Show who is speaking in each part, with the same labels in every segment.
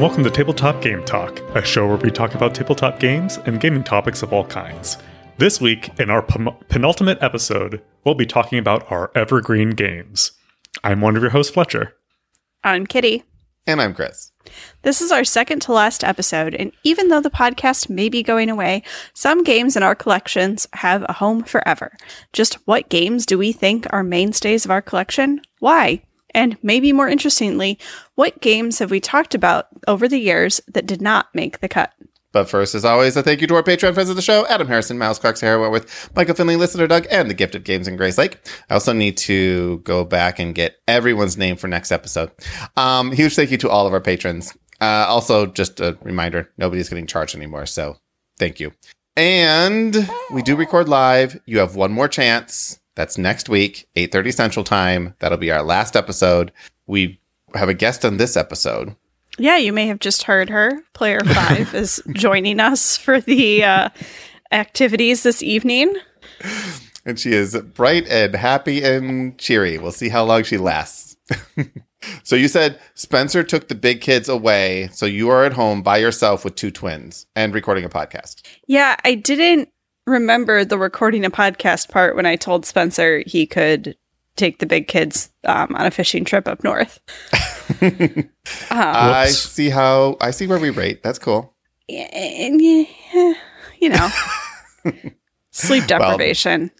Speaker 1: and welcome to Tabletop Game Talk, a show where we talk about tabletop games and gaming topics of all kinds. This week, in our pen- penultimate episode, we'll be talking about our evergreen games. I'm one of your hosts, Fletcher.
Speaker 2: I'm Kitty.
Speaker 3: And I'm Chris.
Speaker 2: This is our second to last episode, and even though the podcast may be going away, some games in our collections have a home forever. Just what games do we think are mainstays of our collection? Why? And maybe more interestingly, what games have we talked about over the years that did not make the cut?
Speaker 3: But first, as always, a thank you to our Patreon friends of the show, Adam Harrison, Miles Clark, Sarah with Michael Finley, Listener Doug, and the Gifted Games in Grace Lake. I also need to go back and get everyone's name for next episode. Um, huge thank you to all of our patrons. Uh, also, just a reminder, nobody's getting charged anymore, so thank you. And we do record live. You have one more chance. That's next week, 8.30 Central Time. That'll be our last episode. We have a guest on this episode.
Speaker 2: Yeah, you may have just heard her. Player 5 is joining us for the uh, activities this evening.
Speaker 3: And she is bright and happy and cheery. We'll see how long she lasts. so you said Spencer took the big kids away, so you are at home by yourself with two twins and recording a podcast.
Speaker 2: Yeah, I didn't remember the recording a podcast part when I told Spencer he could take the big kids um, on a fishing trip up north.
Speaker 3: I see how I see where we rate. That's cool.
Speaker 2: And, yeah, you know, sleep deprivation.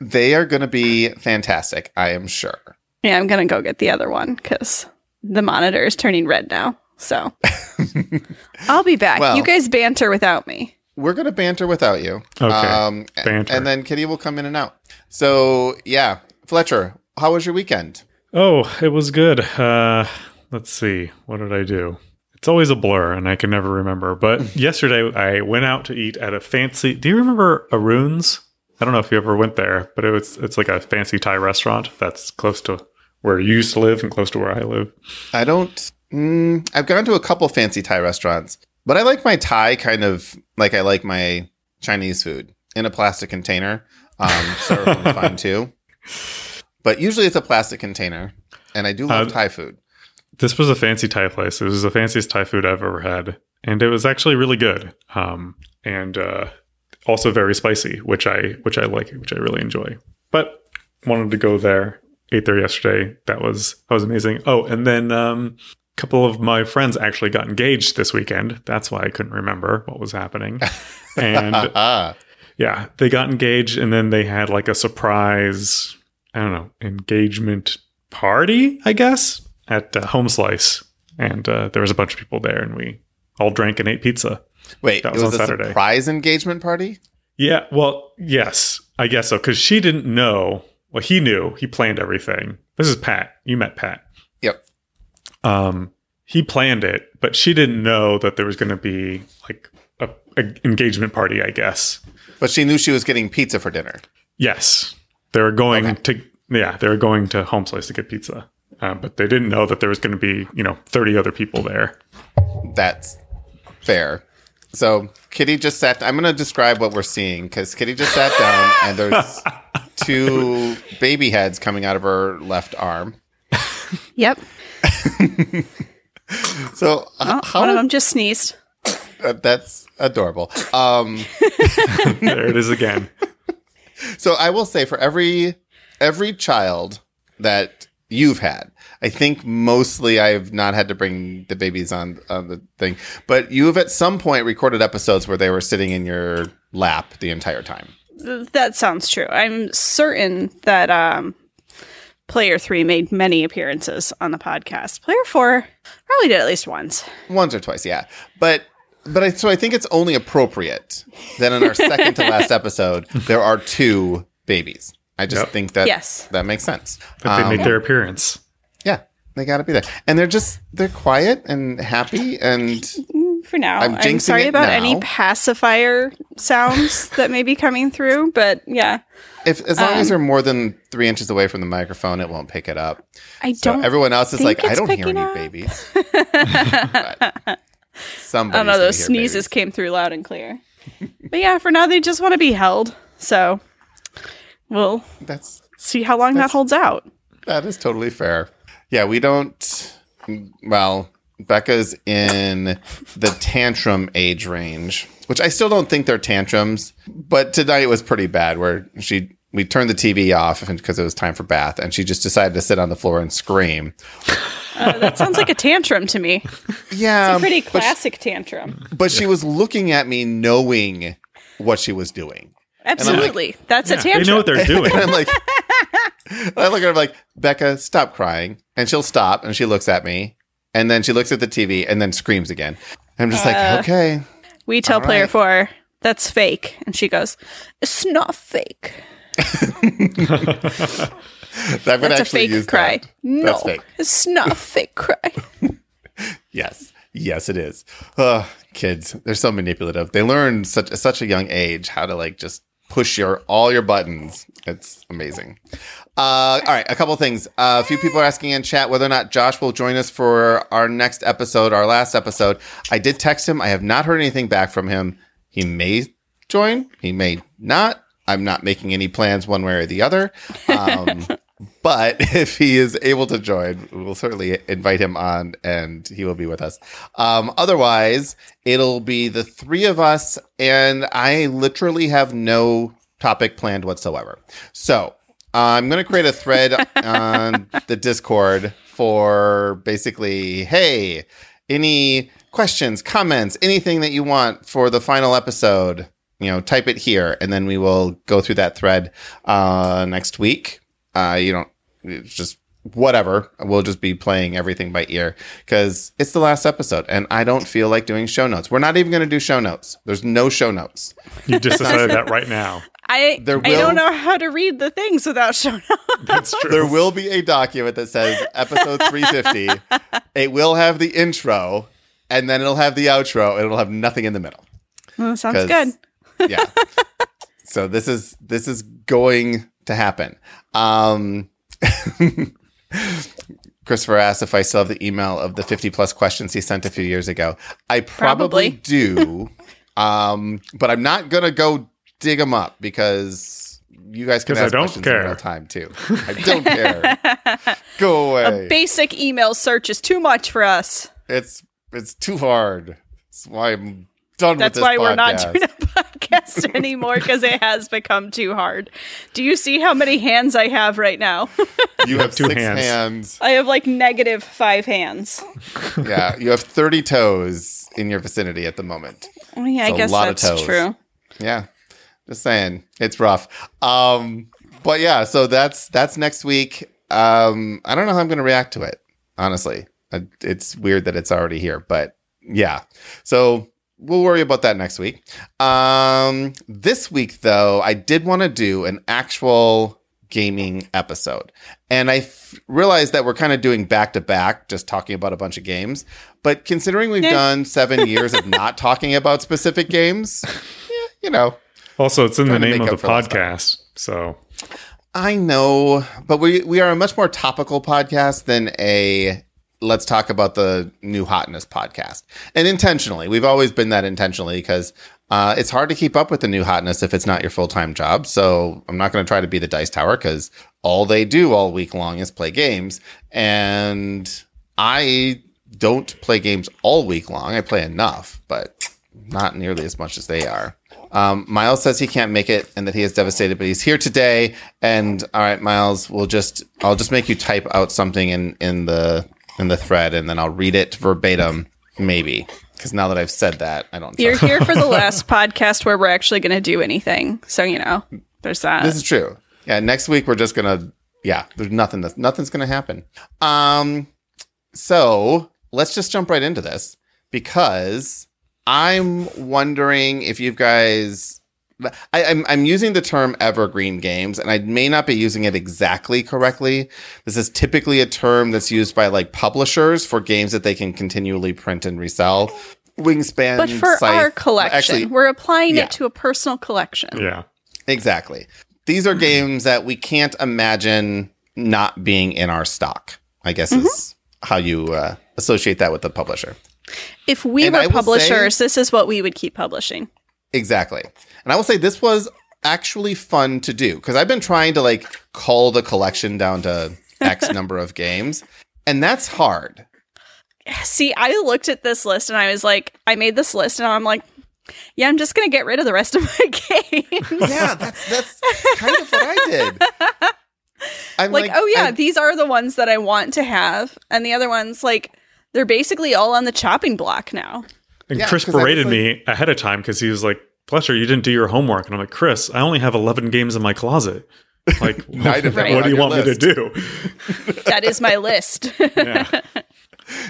Speaker 3: They are going to be fantastic, I am sure.
Speaker 2: yeah, I'm going to go get the other one because the monitor is turning red now. So I'll be back.
Speaker 3: Well-
Speaker 2: you guys banter without me.
Speaker 3: We're going to banter without you.
Speaker 1: Okay,
Speaker 3: a-
Speaker 1: banter.
Speaker 3: And then Kitty will come in and out. So, yeah. Fletcher, how was your weekend?
Speaker 1: Oh, it was good. Uh, let's see. What did I do? It's always a blur, and I can never remember. But yesterday, I went out to eat at a fancy. Do you remember Arun's? I don't know if you ever went there, but it was it's like a fancy Thai restaurant that's close to where you used to live and close to where I live.
Speaker 3: I don't. Mm, I've gone to a couple fancy Thai restaurants, but I like my Thai kind of like I like my Chinese food in a plastic container. Um, styrofoam's fine too, but usually it's a plastic container, and I do love
Speaker 1: Uh,
Speaker 3: Thai food.
Speaker 1: This was a fancy Thai place. It was the fanciest Thai food I've ever had, and it was actually really good. Um, and uh, also very spicy, which I which I like, which I really enjoy. But wanted to go there. Ate there yesterday. That was that was amazing. Oh, and then um, couple of my friends actually got engaged this weekend. That's why I couldn't remember what was happening. And
Speaker 3: ah,
Speaker 1: yeah, they got engaged, and then they had like a surprise. I don't know engagement party, I guess, at uh, Home Slice, and uh, there was a bunch of people there, and we all drank and ate pizza.
Speaker 3: wait,
Speaker 1: That
Speaker 3: it
Speaker 1: was
Speaker 3: was
Speaker 1: on
Speaker 3: a
Speaker 1: Saturday.
Speaker 3: surprise engagement party.
Speaker 1: Yeah, well, yes, I guess so, because she didn't know. Well, he knew. He planned everything. This is Pat. You met Pat.
Speaker 3: Yep.
Speaker 1: Um, he planned it, but she didn't know that there was going to be like a, a engagement party. I guess.
Speaker 3: But she knew she was getting pizza for dinner.
Speaker 1: Yes, they were going
Speaker 3: Okay.
Speaker 1: to. Yeah, they were going to Home Slice to get pizza, uh, but they didn't know that there was going to be you know thirty other people there.
Speaker 3: That's fair. So Kitty just sat. I'm going to describe what we're seeing because Kitty just sat down and there's two baby heads coming out of her left arm.
Speaker 2: Yep.
Speaker 3: So h-
Speaker 2: Oh,
Speaker 3: how
Speaker 2: one of them just sneezed.
Speaker 3: uh, that's adorable. Um,
Speaker 1: there it is again.
Speaker 3: so I will say for every every child that you've had, I think mostly I've not had to bring the babies on on the thing, but you have at some point recorded episodes where they were sitting in your lap the entire time.
Speaker 2: That sounds true. I'm certain that um, Player 3 made many appearances on the podcast. Player 4 probably did at least once.
Speaker 3: Once or twice, yeah. But but I so I think it's only appropriate that in our second to last episode there are two babies. I just
Speaker 1: Yep.
Speaker 3: think that
Speaker 2: Yes.
Speaker 3: that makes sense.
Speaker 1: That they
Speaker 3: Um,
Speaker 1: make their appearance.
Speaker 3: yeah, they got to be there, and they're just they're quiet and happy, and
Speaker 2: For now.
Speaker 3: I'm
Speaker 2: I'm, sorry about
Speaker 3: now.
Speaker 2: any pacifier sounds that may be coming through, but yeah.
Speaker 3: If as long as
Speaker 2: Um,
Speaker 3: they're more than three inches away from the microphone, it won't pick it up.
Speaker 2: I
Speaker 3: So
Speaker 2: don't
Speaker 3: everyone else is like, I don't hear any
Speaker 2: up."
Speaker 3: babies. But somebody's
Speaker 2: I don't know, those sneezes
Speaker 3: babies.
Speaker 2: came through loud and clear. but yeah, for now they just want to be held. So we'll
Speaker 3: That's
Speaker 2: see how long that holds out.
Speaker 3: That is totally fair. Yeah, we don't. Well, Becca's in the tantrum age range, which I still don't think they're tantrums, but tonight was pretty bad where she we turned the TV off because it was time for bath and she just decided to sit on the floor and scream.
Speaker 2: Uh, that sounds like a tantrum to me.
Speaker 3: Yeah.
Speaker 2: Pretty
Speaker 3: but she-
Speaker 2: classic tantrum.
Speaker 3: But she was looking at me knowing what she was doing.
Speaker 2: Absolutely. That's a tantrum.
Speaker 1: they know what they're doing.
Speaker 3: And I'm like, I look at her I'm like, Becca, stop crying. And she'll stop and she looks at me. And then she looks at the TV and then screams again. I'm just
Speaker 2: Uh.
Speaker 3: like, okay.
Speaker 2: We tell
Speaker 3: All
Speaker 2: player
Speaker 3: right.
Speaker 2: four, that's fake. And she goes, it's not fake.
Speaker 3: I would
Speaker 2: That's a fake
Speaker 3: use
Speaker 2: cry.
Speaker 3: that.
Speaker 2: No,
Speaker 3: fake.
Speaker 2: it's not a fake cry.
Speaker 3: Yes. Yes, it is. Ugh, kids, they're so manipulative. They learn such at such a young age how to like just push your all your buttons. It's amazing. Uh, all right, a couple things. Uh, a few people are asking in chat whether or not Josh will join us for our next episode, our last episode. I did text him. I have not heard anything back from him. He may join. He may not. I'm not making any plans one way or the other. Um, but if he is able to join, we'll certainly invite him on and he will be with us. Um, otherwise, it'll be the three of us, and I literally have no topic planned whatsoever. So I'm going to create a thread on the Discord for basically, hey, any questions, comments, anything that you want for the final episode, you know, type it here, and then we will go through that thread uh, next week. Uh, you don't, it's just whatever. We'll just be playing everything by ear because it's the last episode, and I don't feel like doing show notes. We're not even going to do show notes. There's no show notes.
Speaker 1: You just decided that right now.
Speaker 2: I
Speaker 3: There
Speaker 2: I don't know how to read the things without showing up.
Speaker 1: That's true.
Speaker 3: There will be a document that says episode 350. it will have the intro, and then it'll have the outro, and it'll have nothing in the middle.
Speaker 2: Oh, sounds
Speaker 3: 'Cause-
Speaker 2: good.
Speaker 3: yeah. so this is this is going to happen. Um Christopher asked if I still have the email of the 50 plus questions he sent a few years ago. I probably,
Speaker 2: Probably.
Speaker 3: do. um but I'm not going to go dig them up because you guys can
Speaker 1: 'Cause I
Speaker 3: ask
Speaker 1: don't
Speaker 3: questions
Speaker 1: care.
Speaker 3: in real time too. I don't care. Go away.
Speaker 2: A basic email search is too much for us.
Speaker 3: it's it's too hard. That's why I'm done
Speaker 2: That's
Speaker 3: with this
Speaker 2: why we're not doing a podcast anymore because it has become too hard. Do you see how many hands I have right now?
Speaker 3: You have
Speaker 1: two
Speaker 3: six
Speaker 1: hands.
Speaker 3: hands.
Speaker 2: I have like negative five hands.
Speaker 3: Yeah, you have 30 toes in your vicinity at the moment.
Speaker 2: Oh, yeah,
Speaker 3: It's
Speaker 2: I
Speaker 3: a
Speaker 2: guess
Speaker 3: lot of
Speaker 2: that's
Speaker 3: toes.
Speaker 2: true.
Speaker 3: Yeah. Just saying. It's rough. Um but yeah, so that's that's next week. Um I don't know how I'm going to react to it, honestly. I- It's weird that it's already here, but yeah. So we'll worry about that next week. Um this week though, I did want to do an actual gaming episode. And I f- realized that we're kind of doing back to back, just talking about a bunch of games. But considering we've done seven years of not talking about specific games, yeah, you know,
Speaker 1: Also, it's in the name of the
Speaker 3: for last time.
Speaker 1: podcast. So
Speaker 3: I know, but we we are a much more topical podcast than a let's talk about the new hotness podcast. And intentionally, we've always been that intentionally because uh, it's hard to keep up with the new hotness if it's not your full time job. So I'm not going to try to be the dice tower because all they do all week long is play games, and I don't play games all week long. I play enough, but not nearly as much as they are. Um, Miles says he can't make it and that he is devastated, but he's here today. And all right, Miles, we'll just I'll just make you type out something in in the in the thread, and then I'll read it verbatim, maybe. Because now that I've said that, I don't.
Speaker 2: You're here for the last podcast where we're actually going to do anything. So, you know, there's that.
Speaker 3: This is true. Yeah, next week we're just gonna. Yeah, there's nothing. That's nothing's gonna happen. Um, so let's just jump right into this because I'm wondering if you guys. I, I'm I'm using the term evergreen games, and I may not be using it exactly correctly. This is typically a term that's used by like publishers for games that they can continually print and resell. Wingspan,
Speaker 2: but for
Speaker 3: Scythe-
Speaker 2: our collection,
Speaker 3: actually,
Speaker 2: we're applying
Speaker 3: yeah.
Speaker 2: it to a personal collection.
Speaker 1: yeah,
Speaker 3: Exactly. These are games that we can't imagine not being in our stock. I guess is how you uh, associate that with the publisher.
Speaker 2: If we
Speaker 3: And
Speaker 2: were publishers, this is what we would keep publishing.
Speaker 3: Exactly. And I will say this was actually fun to do because I've been trying to like cull the collection down to X number of games, and that's hard.
Speaker 2: See, I looked at this list and I was like, I made this list and I'm like, yeah, I'm just gonna get rid of the rest of my games.
Speaker 3: Yeah, that's that's kind of what I did. I'm
Speaker 2: like, oh yeah,
Speaker 3: I-
Speaker 2: these are the ones that I want to have, and the other ones, like, they're basically all on the chopping block now.
Speaker 1: And
Speaker 3: Yeah,
Speaker 1: Chris
Speaker 3: 'cause I was
Speaker 1: berated
Speaker 3: like-
Speaker 1: me ahead of time because he was like, Fletcher, you didn't do your homework. And I'm like, Chris, I only have 11 games in my closet. Like,
Speaker 3: Nine of
Speaker 1: what do you
Speaker 3: your
Speaker 1: want me to do?
Speaker 2: That is my list.
Speaker 1: Yeah.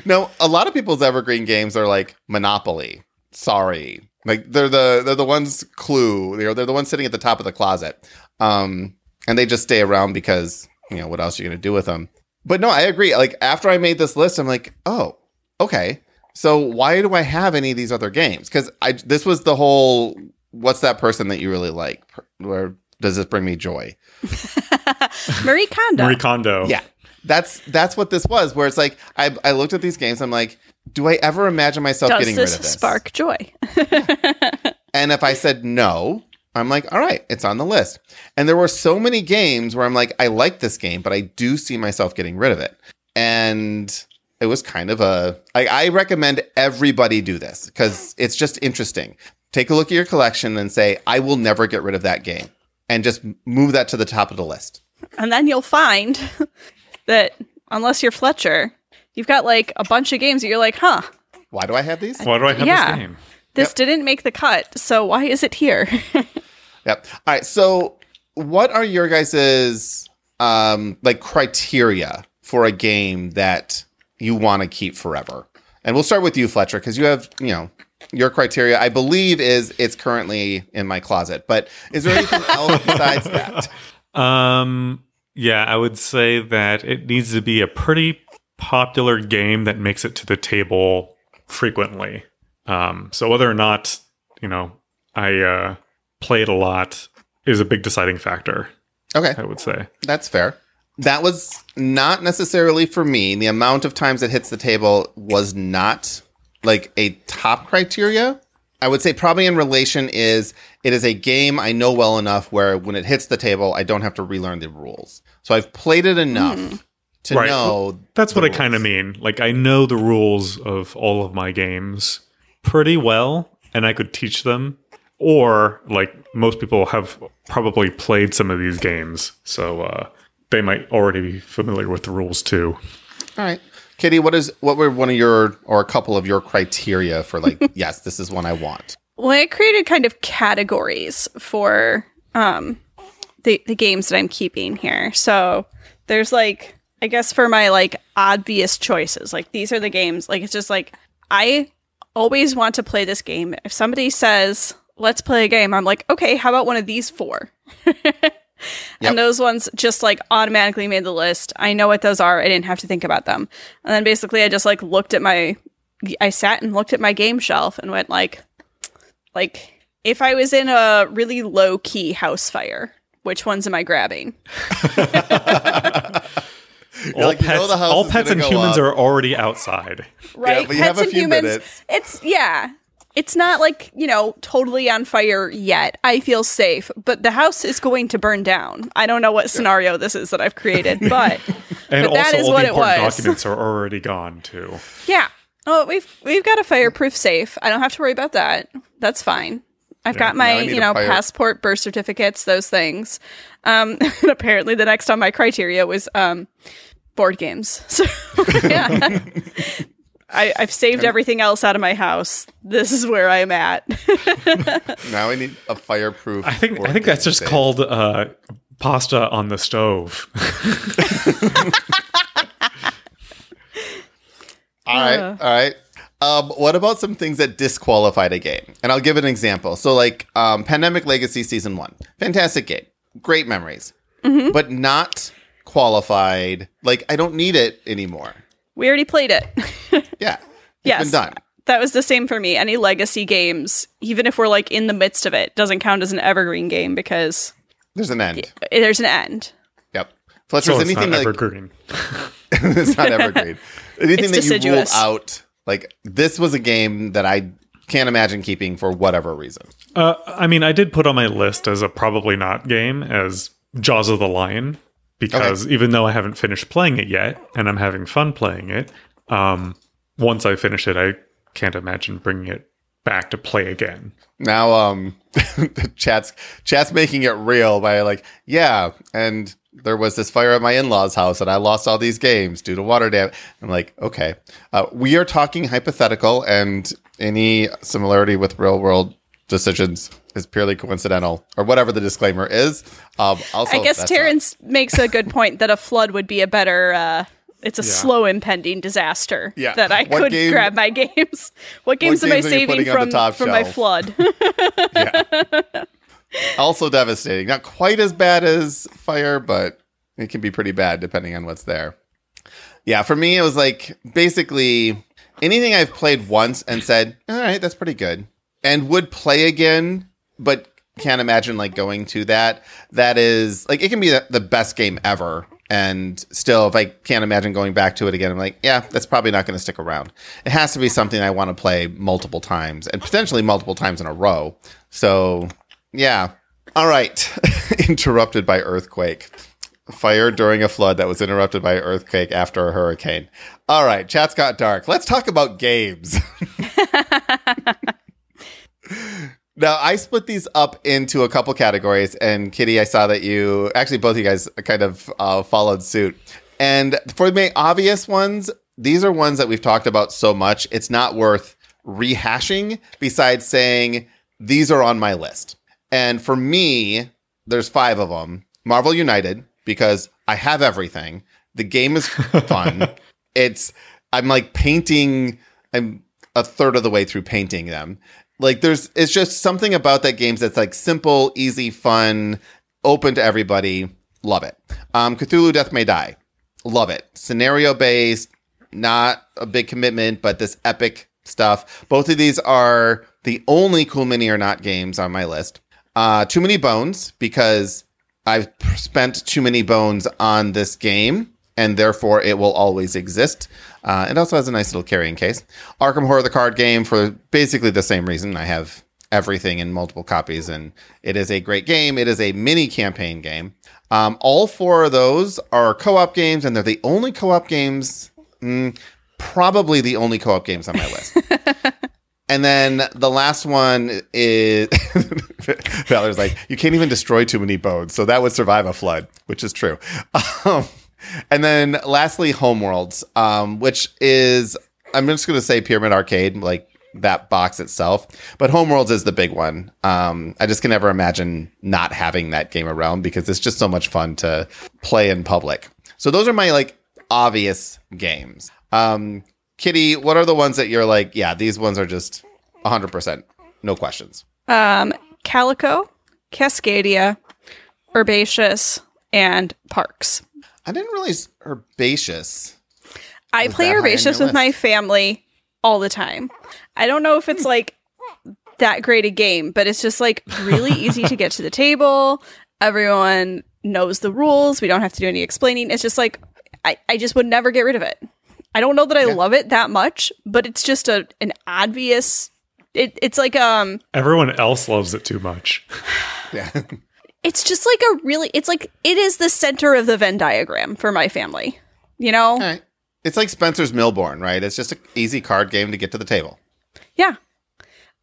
Speaker 3: No, a lot of people's evergreen games are like Monopoly. Sorry. Like they're the they're the ones clue. They're they're the ones sitting at the top of the closet. Um and they just stay around because, you know, what else are you gonna do with them? But no, I agree. Like after I made this list, I'm like, oh, okay. So why do I have any of these other games? Because I this was the whole what's that person that you really like? Where does this bring me joy?
Speaker 2: Marie Kondo.
Speaker 1: Marie Kondo.
Speaker 3: Yeah. That's that's what this was, where it's like I, I looked at these games, I'm like, do I ever imagine myself
Speaker 2: Does
Speaker 3: getting
Speaker 2: this
Speaker 3: rid of this?
Speaker 2: spark joy?
Speaker 3: And if I said no, I'm like, all right, it's on the list. And there were so many games where I'm like, I like this game, but I do see myself getting rid of it. And it was kind of a I, I recommend everybody do this because it's just interesting. Take a look at your collection and say, I will never get rid of that game. And just move that to the top of the list.
Speaker 2: And then you'll find that unless you're Fletcher, you've got like a bunch of games that you're like, huh,
Speaker 3: Why do I have these?
Speaker 1: Why do I have
Speaker 2: Yeah.
Speaker 1: this game?
Speaker 2: This
Speaker 3: Yep.
Speaker 2: didn't make the cut, so why is it here?
Speaker 3: Yep. All right. So, what are your guys's um, like criteria for a game that you want to keep forever? And we'll start with you, Fletcher, because you have you know your criteria. I believe is it's currently in my closet. But is there anything else besides that?
Speaker 1: Um, yeah, I would say that it needs to be a pretty popular game that makes it to the table frequently. Um, so whether or not you know I uh, play it a lot is a big deciding factor.
Speaker 3: Okay,
Speaker 1: I would say.
Speaker 3: that's fair. That was not necessarily for me. The amount of times it hits the table was not like a top criteria. I would say probably in relation is it is a game I know well enough where when it hits the table, I don't have to relearn the rules. So I've played it enough to
Speaker 1: Right.
Speaker 3: know.
Speaker 1: That's
Speaker 3: the
Speaker 1: what I kind of mean. Like I know the rules of all of my games pretty well, and I could teach them. Or like most people have probably played some of these games, so uh, they might already be familiar with the rules too.
Speaker 3: All right, Kitty. What is what were one of your or a couple of your criteria for like? yes, this is one I want.
Speaker 2: well, I created kind of categories for um the the games that I'm keeping here. So there's like I guess for my like obvious choices, like these are the games. Like it's just like I always want to play this game. If somebody says let's play a game, I'm like, okay, how about one of these four?
Speaker 3: Yep.
Speaker 2: And those ones just like automatically made the list. I know what those are. I didn't have to think about them. And then basically I just like looked at my I sat and looked at my game shelf and went like like if I was in a really low key house fire, which ones am I grabbing?
Speaker 1: all
Speaker 3: like, you know
Speaker 1: pets,
Speaker 3: the house
Speaker 1: all pets and humans
Speaker 3: up.
Speaker 1: are already outside.
Speaker 2: Right?
Speaker 3: but you have a few minutes.
Speaker 2: It's yeah. It's not like, you know, totally on fire yet. I feel safe, but the house is going to burn down. I don't know what scenario this is that I've created, but
Speaker 1: And
Speaker 2: But that
Speaker 1: also,
Speaker 2: is
Speaker 1: all
Speaker 2: what
Speaker 1: the
Speaker 2: it
Speaker 1: important
Speaker 2: was.
Speaker 1: documents are already gone too.
Speaker 2: Yeah. Oh, we've we've got a fireproof safe. I don't have to worry about that. That's fine. I've got my, you know, passport, birth certificates, those things. Um, and apparently, the next on my criteria was um, board games. So yeah, I, I've saved everything else out of my house. This is where I'm at.
Speaker 3: Now I need a fireproof.
Speaker 1: I think I think that's just
Speaker 3: safe.
Speaker 1: called uh, pasta on the stove.
Speaker 3: All right, all right. Um, what about some things that disqualified a game? And I'll give an example. So, like um, Pandemic Legacy Season One, fantastic game, great memories,
Speaker 2: Mm-hmm.
Speaker 3: but not qualified. Like I don't need it anymore.
Speaker 2: we already played it.
Speaker 3: Yeah, it's
Speaker 2: yes,
Speaker 3: been done.
Speaker 2: That was the same for me. Any legacy games, even if we're like in the midst of it, doesn't count as an evergreen game because
Speaker 3: There's an end.
Speaker 2: there's an end.
Speaker 3: Yep. Fletcher,
Speaker 1: So
Speaker 3: is
Speaker 1: it's
Speaker 3: anything
Speaker 1: not
Speaker 3: like
Speaker 1: evergreen.
Speaker 3: it's not evergreen. Anything
Speaker 2: It's
Speaker 3: that you
Speaker 2: rule
Speaker 3: out, like this was a game that I can't imagine keeping for whatever reason.
Speaker 1: Uh, I mean, I did put on my list as a probably not game as Jaws of the Lion because even though I haven't finished playing it yet and I'm having fun playing it, um, once I finish it, I can't imagine bringing it back to play again.
Speaker 3: Now, um, chat's chat's making it real by like, yeah, and there was this fire at my in-laws' house, and I lost all these games due to water damage. I'm like, okay, uh, we are talking hypothetical, and any similarity with real-world decisions is purely coincidental, or whatever the disclaimer is. Um, also,
Speaker 2: I guess
Speaker 3: that's not-
Speaker 2: Terrence makes a good point that a flood would be a better. Uh, it's a
Speaker 1: Yeah.
Speaker 2: slow impending disaster
Speaker 3: Yeah.
Speaker 2: that I
Speaker 3: What
Speaker 2: could
Speaker 3: game-
Speaker 2: grab my games. What games am I
Speaker 3: games are you
Speaker 2: saving from from my flood?
Speaker 3: yeah. also devastating. Not quite as bad as fire, but it can be pretty bad depending on what's there. Yeah, for me, it was like basically anything I've played once and said, all right, that's pretty good, and would play again, but can't imagine like going to that. That is like it can be the, the best game ever. And still, if I can't imagine going back to it again, I'm like, yeah, that's probably not going to stick around. It has to be something I want to play multiple times and potentially multiple times in a row. So, yeah. All right. Interrupted by earthquake. Fire during a flood that was interrupted by earthquake after a hurricane. All right, chat's got dark. Let's talk about games. now, I split these up into a couple categories, and Kitty, I saw that you actually both of you guys kind of uh, followed suit. And for the obvious ones, these are ones that we've talked about so much, it's not worth rehashing, besides saying these are on my list. And for me, there's five of them. Marvel United, because I have everything. The game is fun. it's I'm like painting. I'm a third of the way through painting them. Like there's it's just something about that game that's like simple, easy, fun, open to everybody. Love it. Um, Cthulhu Death May Die. Love it. Scenario based, not a big commitment, but this epic stuff. Both of these are the only Cool Mini or Not games on my list. Uh, Too Many Bones, because I've spent too many bones on this game, and therefore it will always exist. Uh, it also has a nice little carrying case. Arkham Horror, the card game, for basically the same reason. I have everything in multiple copies, and it is a great game. It is a mini campaign game. Um, all four of those are co op games, and they're the only co op games, mm, probably the only co op games on my list. And then the last one is Valer's like, you can't even destroy too many bones, so that would survive a flood, which is true. Um, and then lastly, Homeworlds, um, which is I'm just going to say Pyramid Arcade, like that box itself, but Homeworlds is the big one. Um, I just can never imagine not having that game around because it's just so much fun to play in public. So those are my like obvious games. Um, Kitty, what are the ones that you're like, yeah, these ones are just 100%, no questions.
Speaker 2: um, Calico, Cascadia, Herbaceous, and Parks.
Speaker 3: I didn't realize Herbaceous.
Speaker 2: I
Speaker 3: Was
Speaker 2: play
Speaker 3: that high on
Speaker 2: Herbaceous
Speaker 3: your
Speaker 2: with my family all the time. I don't know if it's like that great a game, but it's just like really easy to get to the table. Everyone knows the rules. We don't have to do any explaining. It's just like I, I just would never get rid of it. I don't know that I
Speaker 3: Yeah.
Speaker 2: love it that much, but it's just a an obvious it, it's like um
Speaker 1: Everyone else loves it too much.
Speaker 3: Yeah.
Speaker 2: It's just like a really it's like it is the center of the Venn diagram for my family. You know?
Speaker 3: Right. It's like Spencer's Mille Bornes, right? It's just an easy card game to get to the table.
Speaker 2: Yeah.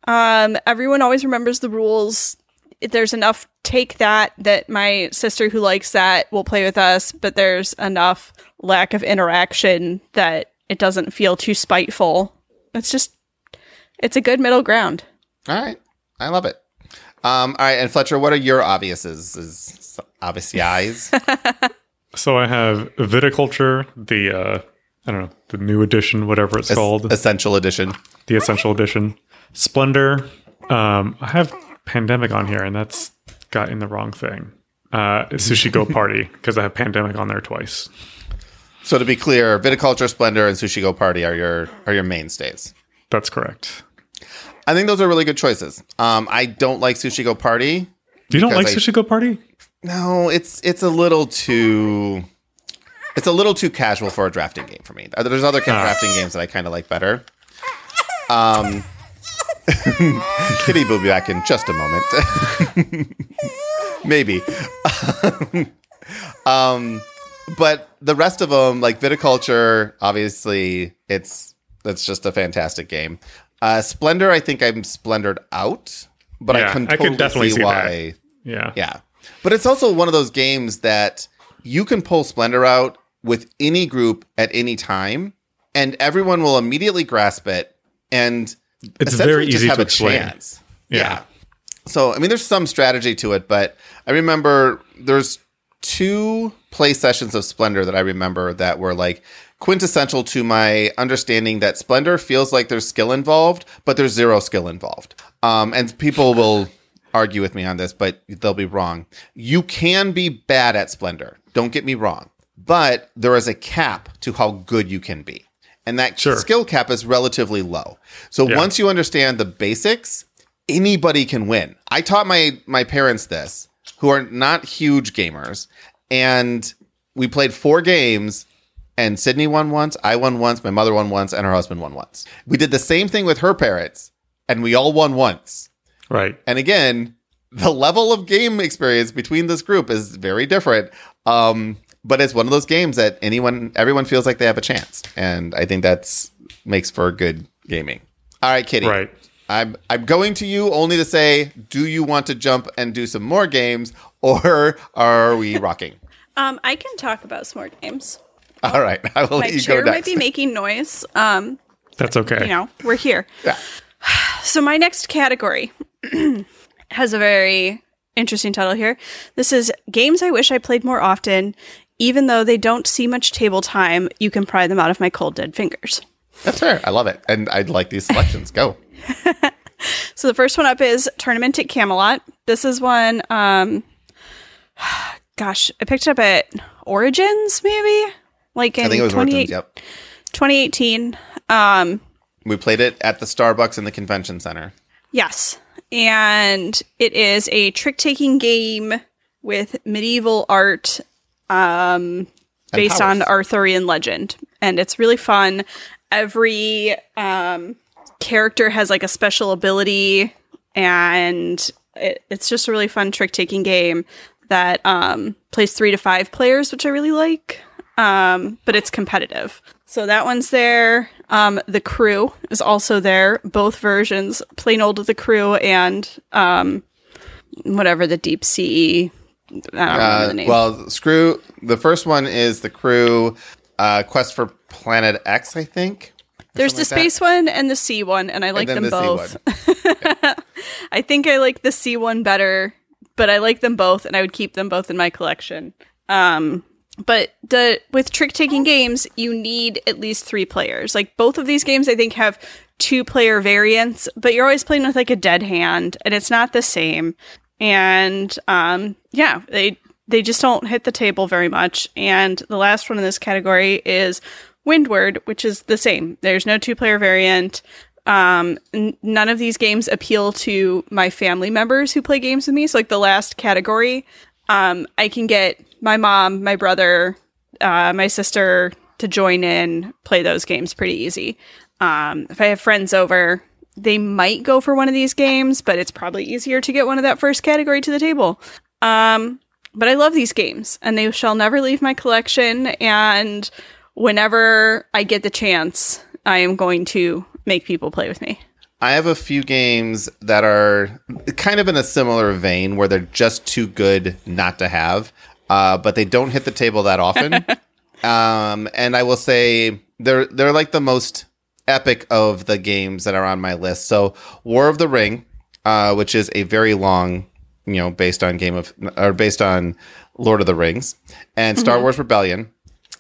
Speaker 2: Um, everyone always remembers the rules. There's enough take that that my sister who likes that will play with us, but there's enough lack of interaction that it doesn't feel too spiteful. It's just it's a good middle ground.
Speaker 3: All right. I love it. Um, all right. And Fletcher, what are your obviouses? Is obvious eyes?
Speaker 1: So I have Viticulture, the uh, I don't know, the new edition, whatever it's called,
Speaker 3: Essential edition.
Speaker 1: the essential edition. Splendor. Um, I have Pandemic on here, and that's got in the wrong thing. Uh, Sushi Go Party because I have Pandemic on there twice.
Speaker 3: So to be clear, Viticulture, Splendor, and Sushi Go Party are your are your mainstays.
Speaker 1: That's correct.
Speaker 3: I think those are really good choices. Um, I don't like Sushi Go Party.
Speaker 1: You don't like
Speaker 3: I-
Speaker 1: Sushi Go Party?
Speaker 3: No, it's it's a little too it's a little too casual for a drafting game for me. Uh, There's other kind of drafting games that I kind of like better. Um, Kitty will be back in just a moment. Maybe. um, but the rest of them, like viticulture, obviously it's that's just a fantastic game. Uh, Splendor, I think I'm splendored out, but I
Speaker 1: Yeah,
Speaker 3: can
Speaker 1: I could
Speaker 3: totally
Speaker 1: definitely
Speaker 3: see,
Speaker 1: see that.
Speaker 3: why.
Speaker 1: Yeah.
Speaker 3: Yeah. But it's also one of those games that you can pull Splendor out with any group at any time, and everyone will immediately grasp it and
Speaker 1: It's
Speaker 3: essentially
Speaker 1: very
Speaker 3: just
Speaker 1: easy
Speaker 3: have
Speaker 1: to explain.
Speaker 3: chance.
Speaker 1: Yeah.
Speaker 3: So, I mean, there's some strategy to it, but I remember there's two play sessions of Splendor that I remember that were like quintessential to my understanding that Splendor feels like there's skill involved, but there's zero skill involved. Um, and people will argue with me on this, but they'll be wrong. You can be bad at Splendor. Don't get me wrong. But there is a cap to how good you can be. And that
Speaker 1: Sure.
Speaker 3: skill cap is relatively low. So
Speaker 1: Yeah.
Speaker 3: once you understand the basics, anybody can win. I taught my my parents this, who are not huge gamers, and we played four games. And Sydney won once, I won once, my mother won once, and her husband won once. We did the same thing with her parents, and we all won once.
Speaker 1: Right.
Speaker 3: And again, the level of game experience between this group is very different. Um, but it's one of those games that anyone, everyone feels like they have a chance, and I think that's makes for good gaming. All right, Kitty.
Speaker 1: Right.
Speaker 3: I'm I'm going to you only to say, do you want to jump and do some more games, or are we rocking?
Speaker 2: Um, I can talk about some more games.
Speaker 3: All right, I will
Speaker 2: My
Speaker 3: let you
Speaker 2: chair might be making noise. Um,
Speaker 1: That's okay.
Speaker 2: you know, we're here.
Speaker 3: Yeah.
Speaker 2: So my next category has a very interesting title here. This is games I wish I played more often. Even though they don't see much table time, you can pry them out of my cold dead fingers.
Speaker 3: That's fair. I love it, and I'd like these selections. Go.
Speaker 2: So the first one up is Tournament at Camelot. This is one um gosh, I picked up at Origins maybe? Like in
Speaker 3: I think it was
Speaker 2: 28
Speaker 3: Origins. Yep.
Speaker 2: 2018. Um
Speaker 3: We played it at the Starbucks in the convention center.
Speaker 2: Yes. And it is a trick taking game with medieval art um, based on. Arthurian legend. And it's really fun. Every um, character has like a special ability, and it, it's just a really fun trick taking game that um, plays three to five players, which I really like. Um, but it's competitive. So that one's there. Um, the crew is also there. Both versions, plain old the crew and um, whatever the deep sea. I don't remember
Speaker 3: Uh,
Speaker 2: the name.
Speaker 3: well, screw. The first one is the crew uh, quest for Planet X, I think.
Speaker 2: There's the
Speaker 3: like
Speaker 2: space one and the sea one, and I like
Speaker 3: then
Speaker 2: them
Speaker 3: the
Speaker 2: both. I think I like the sea one better, but I like them both, and I would keep them both in my collection. Um, but the with trick taking games, you need at least three players. Like both of these games, I think have two player variants, but you're always playing with like a dead hand, and it's not the same. And um, yeah, they they just don't hit the table very much. And the last one in this category is Windward, which is the same. There's no two player variant. Um, n- none of these games appeal to my family members who play games with me. So, like the last category, um, I can get my mom, my brother, uh, my sister to join in, play those games pretty easy. Um, if I have friends over, they might go for one of these games, but it's probably easier to get one of that first category to the table. Um, but I love these games, and they shall never leave my collection. And whenever I get the chance, I am going to make people play with me.
Speaker 3: I have a few games that are kind of in a similar vein where they're just too good not to have, uh, but they don't hit the table that often. um, and I will say they're they're like the most epic of the games that are on my list. So War of the Ring, uh, which is a very long, you know, based on Game of or based on Lord of the Rings, and Star Wars Rebellion.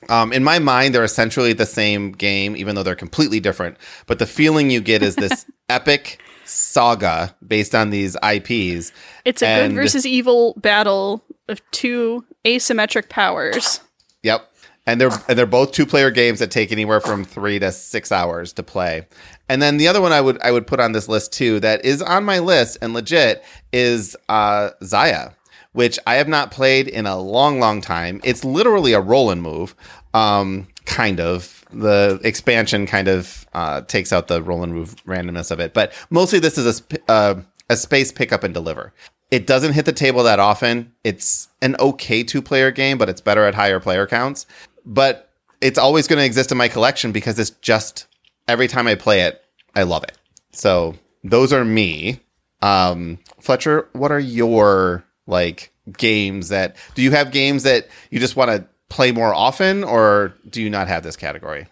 Speaker 3: Um, in my mind, they're essentially the same game, even though they're completely different. But the feeling you get is this epic saga based on these IPs.
Speaker 2: It's a
Speaker 3: And-
Speaker 2: good versus evil battle of two asymmetric powers.
Speaker 3: Yep. And they're and they're both two player games that take anywhere from three to six hours to play. And then the other one I would I would put on this list too that is on my list and legit is uh Xia, which I have not played in a long, long time. It's literally a roll and move. Um kind of. The expansion kind of uh, takes out the roll and move randomness of it. But mostly this is a sp- uh, a space pick up and deliver. It doesn't hit the table that often. It's an okay two player game, but it's better at higher player counts. But it's always going to exist in my collection because it's just every time I play it, I love it. So those are me. Um, Fletcher, what are your like games that do you have games that you just want to play more often or do you not have this category?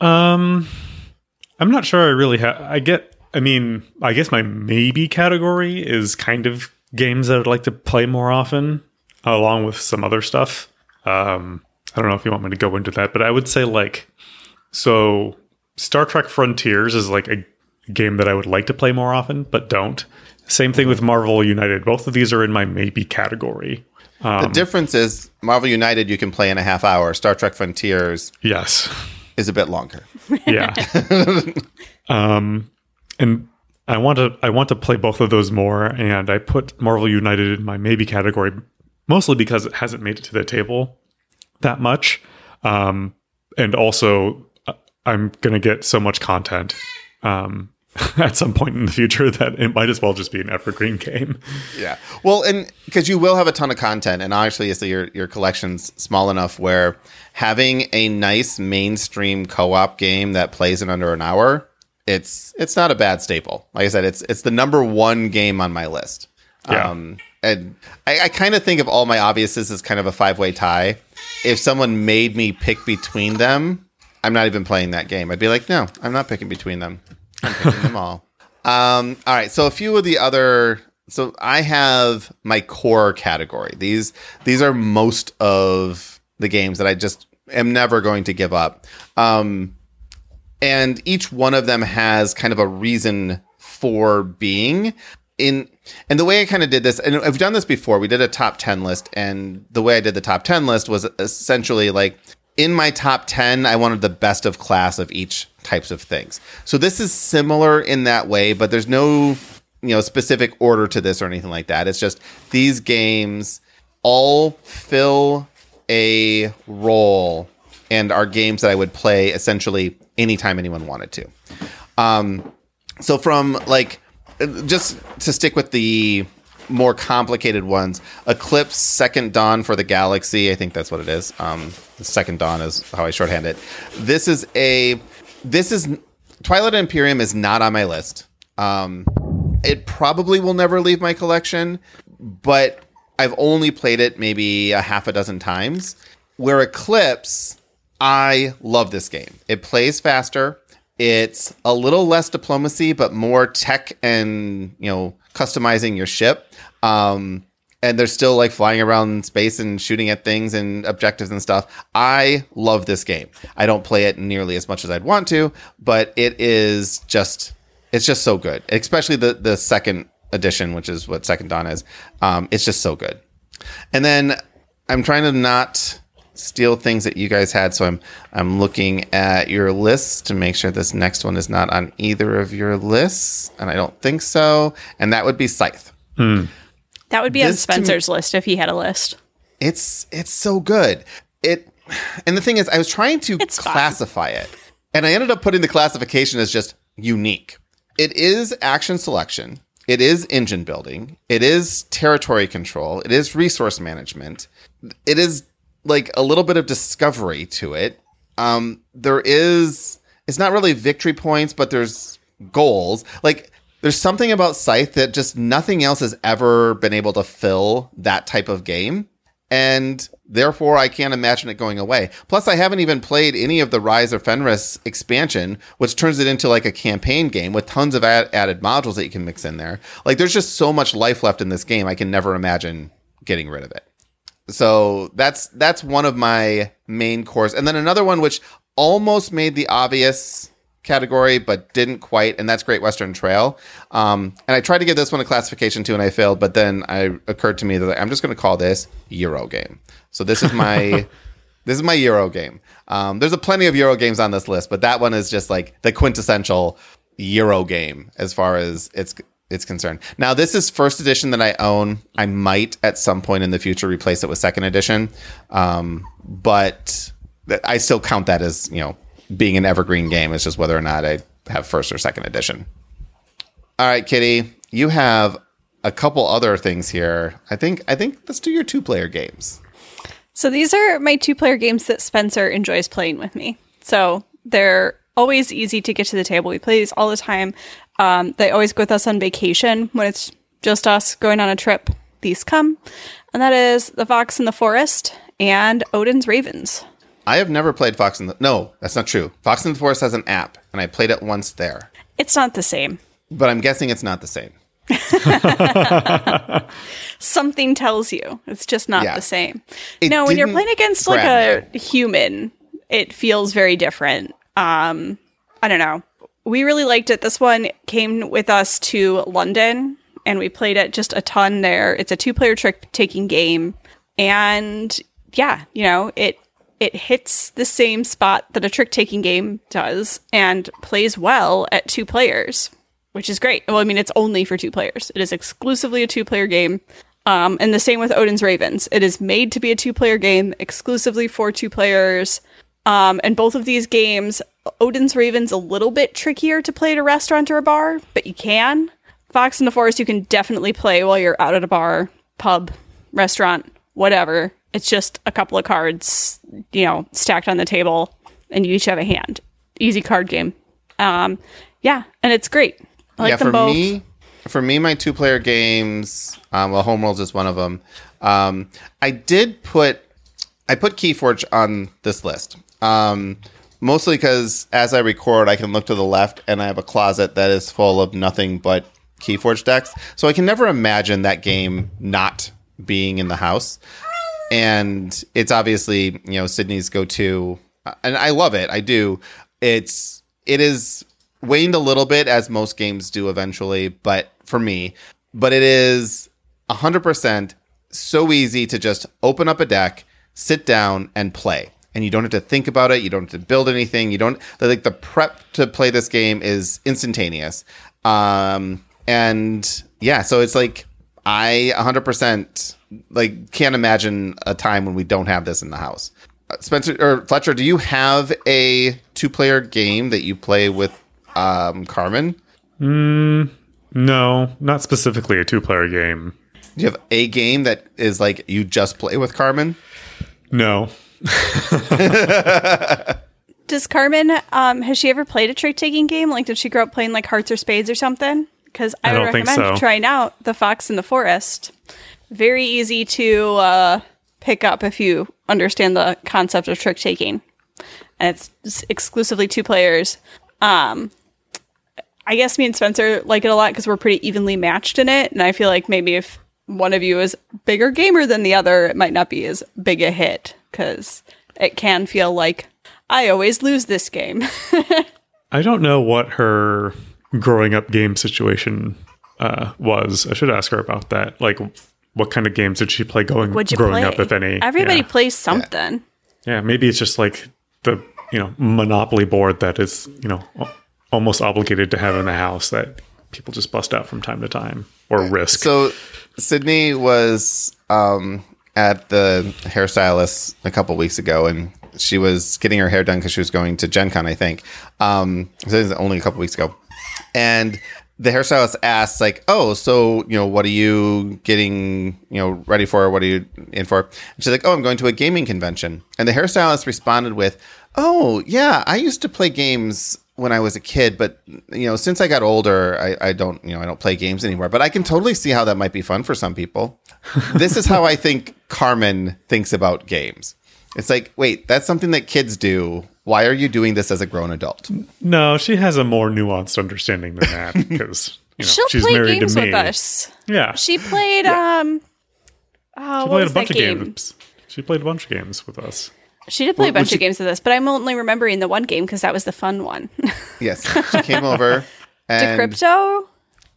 Speaker 1: Um, I'm not sure I really have. I get, I mean, I guess my maybe category is kind of games that I'd like to play more often, along with some other stuff. Um, I don't know if you want me to go into that, but I would say like, so Star Trek Frontiers is like a game that I would like to play more often, but don't. Same thing with Marvel United. Both of these are in my maybe category.
Speaker 3: the difference is Marvel United you can play in a half hour. Star Trek Frontiers
Speaker 1: Yes.
Speaker 3: is a bit longer.
Speaker 1: yeah um and i want to i want to play both of those more and i put marvel united in my maybe category mostly because it hasn't made it to the table that much um and also uh, i'm gonna get so much content um at some point in the future that it might as well just be an evergreen game
Speaker 3: Yeah. Well, and because you will have a ton of content, and obviously, your your collection's small enough where having a nice mainstream co-op game that plays in under an hour, it's it's not a bad staple. Like I said, it's it's the number one game on my list.
Speaker 1: Yeah.
Speaker 3: Um, and I, I kind of think of all my obviouses as kind of a five way tie. If someone made me pick between them, I'm not even playing that game. I'd be like, no, I'm not picking between them. I'm picking them all. Um, all right. So a few of the other. So I have my core category. These these are most of the games that I just am never going to give up. Um, and each one of them has kind of a reason for being. In and the way I kind of did this and I've done this before we did a top 10 list and the way I did the top 10 list was essentially like in my top 10 I wanted the best of class of each types of things. So this is similar in that way but there's no you know specific order to this or anything like that. It's just these games all fill a role and are games that I would play essentially anytime anyone wanted to. Um, so from like just to stick with the more complicated ones, Eclipse, Second Dawn for the Galaxy. I think that's what it is. Um, Second Dawn is how I shorthand it. This is a this is Twilight Imperium is not on my list. Um, it probably will never leave my collection, but I've only played it maybe a half a dozen times. Where Eclipse, I love this game. It plays faster. It's a little less diplomacy, but more tech and you know customizing your ship. Um, and they're still like flying around space and shooting at things and objectives and stuff. I love this game. I don't play it nearly as much as I'd want to, but it is just it's just so good. Especially the the second edition, which is what Second Dawn is. Um, it's just so good. And then I'm trying to not steal things that you guys had, so I'm I'm looking at your list to make sure this next one is not on either of your lists, and I don't think so. And that would be Scythe. Hmm.
Speaker 2: That would be on
Speaker 3: This to me-
Speaker 2: Spencer's list if he had a list.
Speaker 3: It's it's so good. It and the thing is, I was trying to
Speaker 2: It's fine.
Speaker 3: classify it, and I ended up putting the classification as just unique. It is action selection. It is engine building. It is territory control. It is resource management. It is like a little bit of discovery to it. Um, there is. It's not really victory points, but there's goals. Like there's something about Scythe that just nothing else has ever been able to fill that type of game. And therefore, I can't imagine it going away. Plus, I haven't even played any of the Rise of Fenris expansion, which turns it into like a campaign game with tons of ad- added modules that you can mix in there. Like, there's just so much life left in this game. I can never imagine getting rid of it. So that's that's one of my main cores, and then another one which almost made the obvious category but didn't quite, and that's Great Western Trail. Um, and I tried to give this one a classification too, and I failed. But then I occurred to me that I'm just going to call this Euro game. So this is my this is my Euro game. Um, there's a plenty of Euro games on this list, but that one is just like the quintessential Euro game as far as it's it's concerned. Now this is first edition that I own. I might at some point in the future replace it with second edition, um, but I still count that as you know being an evergreen game. It's just whether or not I have first or second edition. All right, Kitty, you have a couple other things here. I think I think let's do your two player games.
Speaker 2: So these are my two player games that Spencer enjoys playing with me. So they're always easy to get to the table. We play these all the time. Um, they always go with us on vacation when it's just us going on a trip. These come, and that is the Fox in the Forest and Odin's Ravens.
Speaker 3: I have never played Fox in the. No, that's not true. Fox in the Forest has an app, and I played it once there.
Speaker 2: It's not the same.
Speaker 3: But I'm guessing it's not the same.
Speaker 2: Something tells you it's just not
Speaker 3: Yeah.
Speaker 2: the same.
Speaker 3: It
Speaker 2: no, when you're playing against like a human, it feels very different. Um, I don't know. We really liked it. This one came with us to London and we played it just a ton there. It's a two player trick taking game. And yeah, you know, it it hits the same spot that a trick taking game does and plays well at two players, which is great. Well, I mean, it's only for two players. It is exclusively a two player game. Um, and the same with Odin's Ravens. It is made to be a two player game exclusively for two players. Um, and both of these games, Odin's Ravens a little bit trickier to play at a restaurant or a bar, but you can. Fox in the Forest you can definitely play while you're out at a bar, pub, restaurant, whatever. It's just a couple of cards, you know, stacked on the table, and you each have a hand. Easy card game. Um, yeah, and it's great. I like
Speaker 3: yeah,
Speaker 2: them
Speaker 3: for
Speaker 2: both.
Speaker 3: me, for me, my two player games. Um, well, Homeworlds is one of them. Um, I did put I put Keyforge on this list. Um, mostly because as I record, I can look to the left and I have a closet that is full of nothing but Keyforge decks. So I can never imagine that game not being in the house. And it's obviously, you know, Sydney's go to, uh, and I love it. I do. It's, it is waned a little bit as most games do eventually, but for me, but it is 100% so easy to just open up a deck, sit down, and play. And you don't have to think about it. You don't have to build anything. You don't like the prep to play this game is instantaneous. Um, and yeah, so it's like I 100% like can't imagine a time when we don't have this in the house. Uh, Spencer or Fletcher, do you have a two-player game that you play with um, Carmen?
Speaker 1: No, not specifically a two player game.
Speaker 3: Do you have a game that is like you just play with Carmen?
Speaker 1: No.
Speaker 2: Does Carmen, um, has she ever played a trick taking game? Like, did she grow up playing like hearts or spades or something? Because I,
Speaker 1: I
Speaker 2: would recommend
Speaker 1: so.
Speaker 2: trying out the Fox in the Forest. Very easy to uh, pick up if you understand the concept of trick taking, and it's exclusively two players. Um, I guess me and Spencer like it a lot because we're pretty evenly matched in it, and I feel like maybe if one of you is bigger gamer than the other, it might not be as big a hit because it can feel like I always lose this game.
Speaker 1: I don't know what her growing up game situation uh, was. I should ask her about that. Like, what kind of games did she play going
Speaker 2: Would
Speaker 1: growing
Speaker 2: play?
Speaker 1: up, if any?
Speaker 2: Everybody
Speaker 1: yeah.
Speaker 2: plays something.
Speaker 1: yeah, maybe it's just like the you know monopoly board that is you know almost obligated to have in the house that people just bust out from time to time or risk.
Speaker 3: So Sydney was um, at the hairstylist a couple weeks ago, and she was getting her hair done because she was going to Gen Con, I think. Um, so it was only a couple weeks ago, and the hairstylist asked, like, "Oh, so you know, what are you getting, you know, ready for? What are you in for?" And she's like, "Oh, I'm going to a gaming convention." And the hairstylist responded with, "Oh, yeah, I used to play games." when I was a kid, but you know, since I got older, I, I don't, you know, I don't play games anymore. But I can totally see how that might be fun for some people. this is how I think Carmen thinks about games. It's like, wait, that's something that kids do. Why are you doing this as a grown adult?
Speaker 1: no, she has a more nuanced understanding than that because you know
Speaker 2: She'll
Speaker 1: she's
Speaker 2: play
Speaker 1: married
Speaker 2: games
Speaker 1: to me.
Speaker 2: with us.
Speaker 1: Yeah,
Speaker 2: She played um oh,
Speaker 1: she
Speaker 2: what
Speaker 1: played
Speaker 2: was
Speaker 1: a bunch
Speaker 2: that
Speaker 1: of
Speaker 2: game?
Speaker 1: games. She played a bunch of games with us.
Speaker 2: She did play a bunch
Speaker 3: what's
Speaker 2: of games with us, but I'm only remembering the one game because that was the fun one.
Speaker 3: Yes, she came over and
Speaker 2: Decrypto?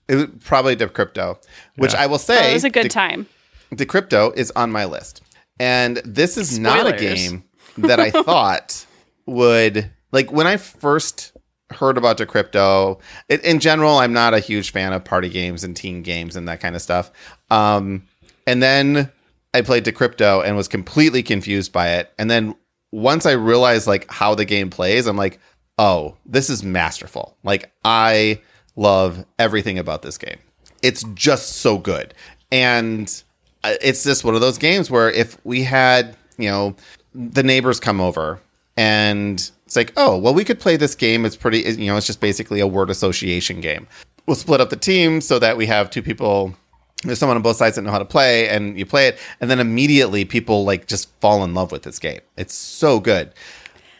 Speaker 3: it was probably Decrypto, which
Speaker 1: Yeah.
Speaker 3: I will
Speaker 2: Oh,
Speaker 3: say
Speaker 2: it was a good
Speaker 3: De-
Speaker 2: time.
Speaker 3: Decrypto is on my list. And this is not a game that I thought would like when I first heard about Decrypto. It, in general, I'm not a huge fan of party games and teen games and that kind of stuff. Um, and then I played Decrypto and was completely confused by it. And then once I realized like how the game plays, I'm like, oh, this is masterful. Like I love everything about this game. It's just so good. And it's just one of those games where if we had, you know, the neighbors come over and It's like, oh, well, we could play this game. It's pretty, you know, it's just basically a word association game. We'll split up the team so that we have two people. There's someone on both sides that know how to play, and you play it, and then immediately people like just fall in love with this game. It's so good.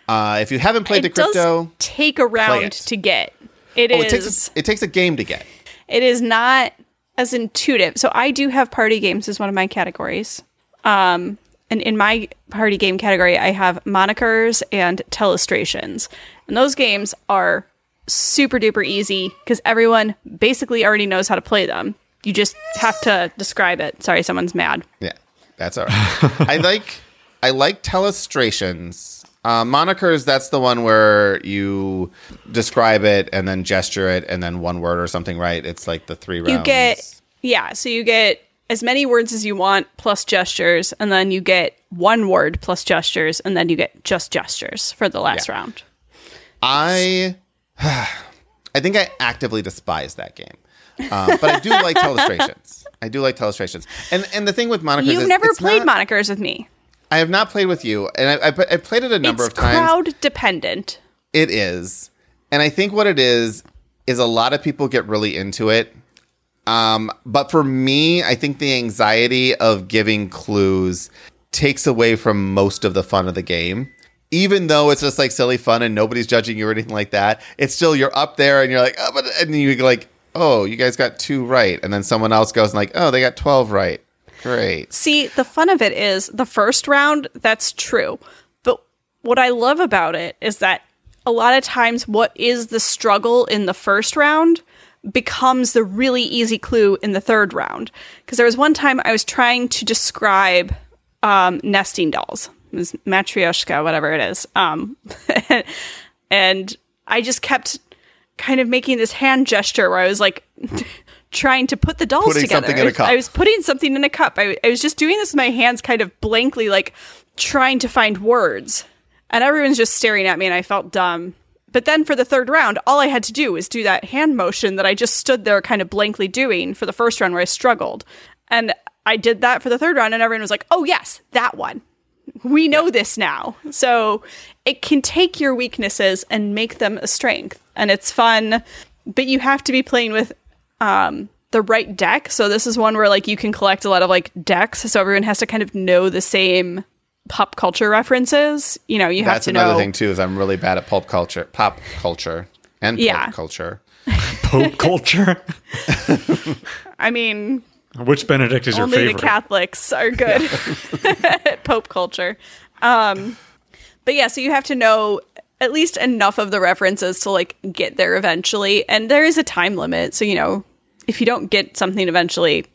Speaker 3: Uh, if you haven't played
Speaker 2: it
Speaker 3: the crypto,
Speaker 2: does take a round to get. It
Speaker 3: oh,
Speaker 2: is.
Speaker 3: it takes a, it takes a game to get.
Speaker 2: it is not as intuitive. So I do have party games as one of my categories. Um, and in my party game category, I have monikers and telestrations. And those games are super duper easy because everyone basically already knows how to play them. You just have to describe it. Sorry, someone's mad.
Speaker 3: Yeah, that's all right. I like I like telestrations. Uh, monikers, that's the one where you describe it and then gesture it and then one word or something, right? It's like the three rounds.
Speaker 2: You get yeah, so you get as many words as you want plus gestures, and then you get one word plus gestures, and then you get just gestures for the last
Speaker 3: Yeah.
Speaker 2: round.
Speaker 3: I I think I actively despise that game. Uh, but I do like telestrations. I do like telestrations. And and the thing with monikers
Speaker 2: You've
Speaker 3: is
Speaker 2: never played
Speaker 3: not-
Speaker 2: monikers with me.
Speaker 3: I have not played with you, and I, I, I played it a number
Speaker 2: It's
Speaker 3: of times.
Speaker 2: crowd dependent.
Speaker 3: It is. And I think what it is is a lot of people get really into it. Um, but for me, I think the anxiety of giving clues takes away from most of the fun of the game. Even though it's just like silly fun and nobody's judging you or anything like that, it's still you're up there and you're like, oh, but and you like, oh, you guys got two right, and then someone else goes and like, oh, they got twelve right. Great.
Speaker 2: See, the fun of it is the first round, that's true. But what I love about it is that a lot of times what is the struggle in the first round becomes the really easy clue in the third round. Because there was one time I was trying to describe um, nesting dolls. It was matryoshka, whatever it is. Um, and I just kept kind of making this hand gesture where I was like trying to put the dolls
Speaker 3: Putting
Speaker 2: together.
Speaker 3: something in a
Speaker 2: I was-
Speaker 3: cup.
Speaker 2: I was putting something in a cup. I, I was just doing this with my hands kind of blankly, like trying to find words. And everyone's just staring at me, and I felt dumb. But then for the third round, all I had to do was do that hand motion that I just stood there kind of blankly doing for the first round where I struggled. And I did that for the third round, and everyone was like, oh, yes, that one. We know this now. So it can take your weaknesses and make them a strength. And it's fun, but you have to be playing with um, the right deck. So this is one where like you can collect a lot of like decks. So everyone has to kind of know the same pop culture references. You know, you have to know.
Speaker 3: That's
Speaker 2: to
Speaker 3: another
Speaker 2: know.
Speaker 3: thing too. Is I'm really bad at pulp culture, pop culture, and
Speaker 2: Yeah.
Speaker 3: culture.
Speaker 1: Pope culture.
Speaker 2: I mean,
Speaker 1: Which Benedict is your favorite?
Speaker 2: only
Speaker 1: favorite?
Speaker 2: the Catholics are good at Pope culture. Um, but yeah, so you have to know at least enough of the references to like get there eventually. And there is a time limit. So, you know, if you don't get something eventually,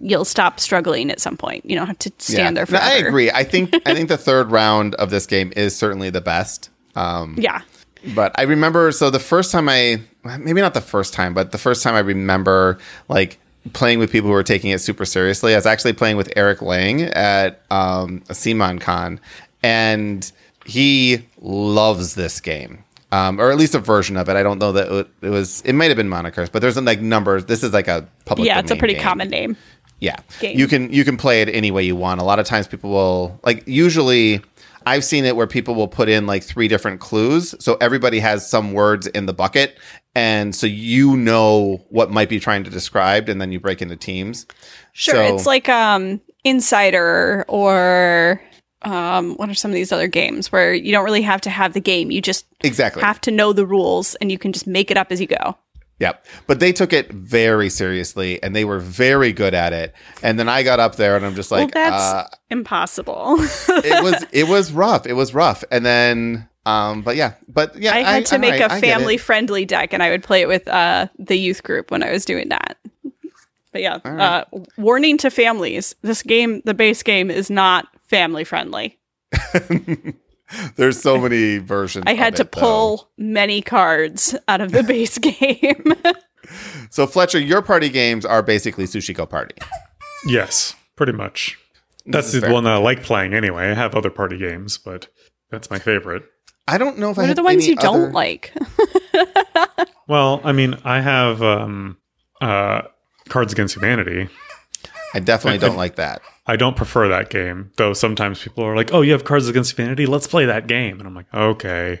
Speaker 2: you'll stop struggling at some point. You don't have to stand there
Speaker 3: No,
Speaker 2: forever.
Speaker 3: I agree. I think I think the third round of this game is certainly the best. Um,
Speaker 2: Yeah.
Speaker 3: but I remember so the first time I maybe not the first time, but the first time I remember like playing with people who were taking it super seriously. I was actually playing with Eric Lang at um, a CMON Con, and he loves this game. Um, or at least a version of it. I don't know that it, was. It might have been monikers, but there's like numbers. This is like a public.
Speaker 2: Yeah, it's a pretty
Speaker 3: game.
Speaker 2: common name.
Speaker 3: Yeah.
Speaker 2: game.
Speaker 3: You can you can play it any way you want. A lot of times people will like usually I've seen it where people will put in like three different clues. So everybody has some words in the bucket and so you know what might be trying to describe and then you break into teams.
Speaker 2: Sure,
Speaker 3: So-
Speaker 2: it's like um Insider or um what are some of these other games where you don't really have to have the game. You just
Speaker 3: Exactly.
Speaker 2: have to know the rules and you can just make it up as you go.
Speaker 3: Yep. But they took it very seriously and they were very good at it. And then I got up there and I'm just like
Speaker 2: well, that's
Speaker 3: uh,
Speaker 2: impossible.
Speaker 3: it was it was rough. It was rough. And then um but yeah, but yeah,
Speaker 2: I had to
Speaker 3: I'm
Speaker 2: make
Speaker 3: right.
Speaker 2: a
Speaker 3: I
Speaker 2: family friendly deck and I would play it with uh the youth group when I was doing that. But yeah, uh warning to families. This game, the base game is not family friendly.
Speaker 3: There's so many versions.
Speaker 2: I had
Speaker 3: of
Speaker 2: to
Speaker 3: it, though.
Speaker 2: pull many cards out of the base game.
Speaker 3: So Fletcher, your party games are basically Sushi Go Party.
Speaker 1: Yes, pretty much. That's the
Speaker 3: fair.
Speaker 1: one that I like playing anyway. I have other party games, but that's my favorite.
Speaker 3: I don't know if I
Speaker 2: what are the ones
Speaker 3: any
Speaker 2: you don't like?
Speaker 1: Well, I mean, I have um, uh, Cards Against Humanity.
Speaker 3: I definitely don't like that.
Speaker 1: I don't prefer that game, though sometimes people are like, oh, you have Cards Against Humanity? Let's play that game. And I'm like, okay.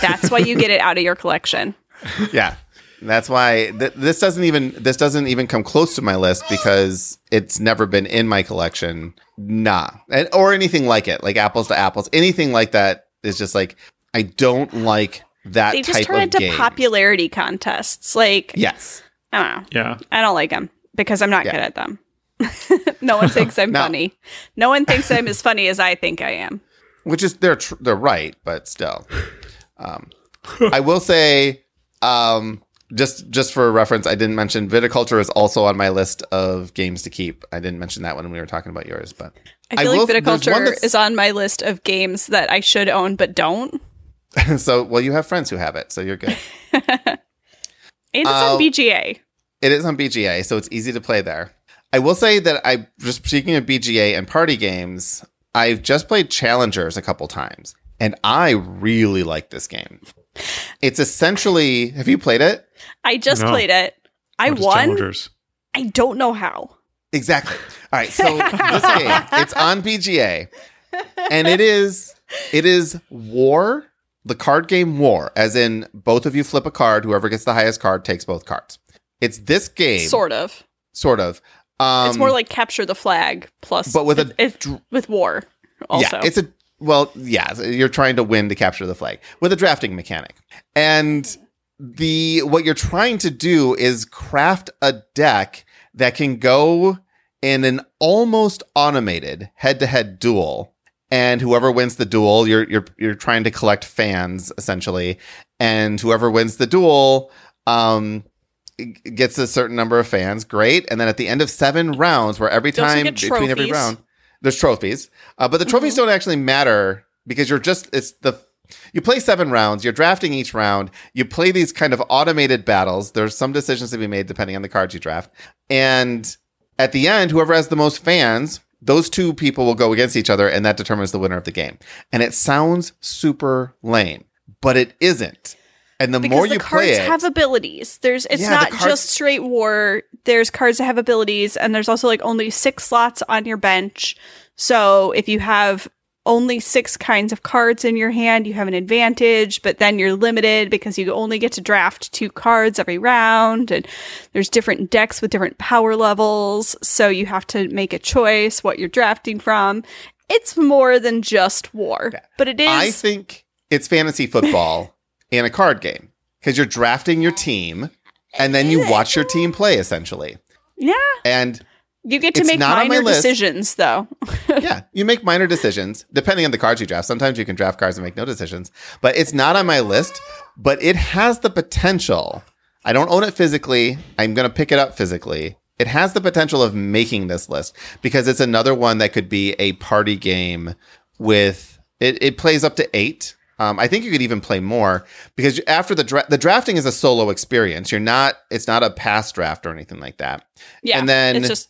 Speaker 2: That's why you get it out of your collection.
Speaker 3: Yeah. That's why th- this doesn't even this doesn't even come close to my list because it's never been in my collection. Nah, and, or anything like it, like apples to apples. Anything like that is just like I don't like that
Speaker 2: They
Speaker 3: type
Speaker 2: just turn
Speaker 3: of
Speaker 2: into
Speaker 3: game.
Speaker 2: popularity contests. Like,
Speaker 3: yes,
Speaker 2: I don't know.
Speaker 1: Yeah.
Speaker 2: I don't like them because I'm not
Speaker 3: Yeah.
Speaker 2: good at them. no one thinks I'm
Speaker 3: No.
Speaker 2: funny. No one thinks I'm as funny as I think I am.
Speaker 3: which is they're tr- they're right, but still, um, I will say, um, just just for reference, I didn't mention viticulture is also on my list of games to keep. I didn't mention that when we were talking about yours, but
Speaker 2: I
Speaker 3: I
Speaker 2: feel
Speaker 3: will-
Speaker 2: like viticulture is on my list of games that I should own but don't.
Speaker 3: so well, you have friends who have it, so you're good.
Speaker 2: And it's
Speaker 3: Uh,
Speaker 2: on BGA.
Speaker 3: It is on BGA, so it's easy to play there. I will say that I just speaking of BGA and party games, I've just played Challengers a couple times, and I really like this game. It's essentially have you played it?
Speaker 2: I just
Speaker 1: No.
Speaker 2: played it. I
Speaker 1: What is
Speaker 2: won.
Speaker 1: Challengers?
Speaker 2: I don't know how.
Speaker 3: Exactly. All right, so this game, it's on BGA, and it is it is War, the card game War, as in both of you flip a card, whoever gets the highest card takes both cards. It's this game,
Speaker 2: Sort of.
Speaker 3: sort of. Um,
Speaker 2: it's more like capture the flag plus,
Speaker 3: but with a
Speaker 2: if, if- with war. Also,
Speaker 3: Yeah, it's a well, yeah, you're trying to win to capture the flag with a drafting mechanic. And the what you're trying to do is craft a deck that can go in an almost automated head-to-head duel. And whoever wins the duel, you're you're you're trying to collect fans essentially, and whoever wins the duel um gets a certain number of fans. Great, and then at the end of seven rounds, where every time between every round, there's trophies, uh, but the trophies don't actually matter because you're just it's the you play seven rounds. You're drafting each round. You play these kind of automated battles. There's some decisions to be made depending on the cards you draft, and at the end, whoever has the most fans, those two people will go against each other, and that determines the winner of the game. And it sounds super lame, but it isn't. And the
Speaker 2: because
Speaker 3: more
Speaker 2: the
Speaker 3: you
Speaker 2: cards
Speaker 3: play it,
Speaker 2: have abilities. There's it's
Speaker 3: Yeah,
Speaker 2: not
Speaker 3: cards-
Speaker 2: just straight war. There's cards that have abilities, and there's also like only six slots on your bench. So if you have only six kinds of cards in your hand, you have an advantage, but then you're limited because you only get to draft two cards every round, and there's different decks with different power levels. So you have to make a choice what you're drafting from. It's more than just war, but it is.
Speaker 3: I think it's fantasy football in a card game because you're drafting your team, and then you watch your team play essentially.
Speaker 2: yeah,
Speaker 3: And
Speaker 2: you get to make
Speaker 3: not
Speaker 2: minor decisions, though.
Speaker 3: yeah, you make minor decisions depending on the cards you draft. Sometimes you can draft cards and make no decisions, but it's not on my list. But it has the potential. I don't own it physically. I'm going to pick it up physically. It has the potential of making this list because it's another one that could be a party game with it. It plays up to eight. Um, I think you could even play more because after the dra- the drafting is a solo experience. You're not. It's not a pass draft or anything like that.
Speaker 2: Yeah,
Speaker 3: And then-
Speaker 2: it's just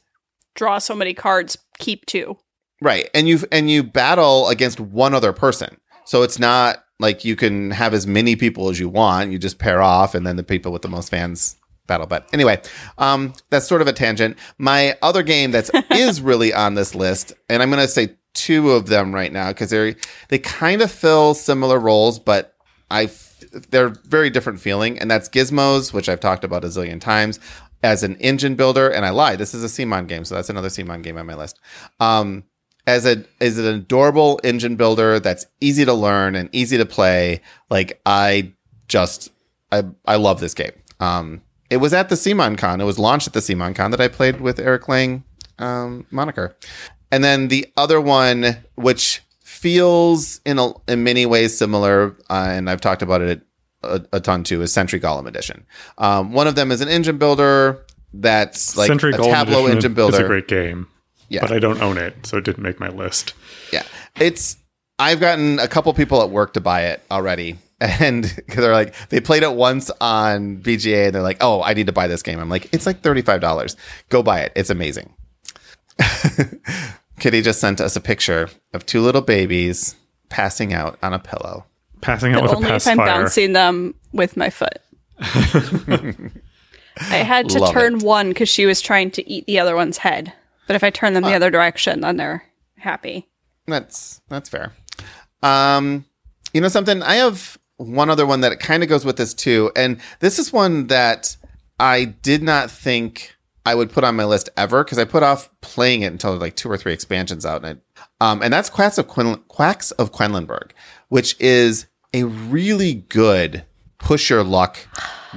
Speaker 2: draw so many cards, keep two.
Speaker 3: Right. And you and you battle against one other person. So it's not like you can have as many people as you want. You just pair off and then the people with the most fans battle. But anyway, um that's sort of a tangent. My other game that's is really on this list, and I'm gonna say two of them right now because they're they kind of fill similar roles, but I they're very different feeling, and that's Gizmos, which I've talked about a zillion times as an engine builder. And I lied, this is a CMON game, so that's another CMON game on my list. Um, as a as an adorable engine builder that's easy to learn and easy to play. Like I just I I love this game. Um, it was at the CMON Con. It was launched at the CMON Con that I played with Eric Lang um, moniker. And then the other one, which feels in a, in many ways similar, uh, and I've talked about it a, a ton too, is Century Golem Edition. Um, one of them is an engine builder that's like
Speaker 1: Century
Speaker 3: a
Speaker 1: Golem
Speaker 3: Tableau
Speaker 1: Edition
Speaker 3: engine builder.
Speaker 1: a great game.
Speaker 3: Yeah.
Speaker 1: But I don't own it, so it didn't make my list.
Speaker 3: Yeah, it's. I've gotten a couple people at work to buy it already, and because they're like they played it once on BGA, and they're like, "Oh, I need to buy this game." I'm like, "It's like thirty five dollars. Go buy it. It's amazing." Kitty just sent us a picture of two little babies passing out on a pillow.
Speaker 1: Passing out with a
Speaker 2: Only if I'm bouncing them with my foot. I had to
Speaker 3: Love
Speaker 2: turn
Speaker 3: it.
Speaker 2: one because she was trying to eat the other one's head. But if I turn them the other direction, then they're happy.
Speaker 3: That's that's fair. Um, you know something? I have one other one that kind of goes with this too, and this is one that I did not think I would put on my list ever because I put off playing it until like two or three expansions out, and it, um, and that's Quacks of Quin- Quacks of Quedlinburg, which is a really good push your luck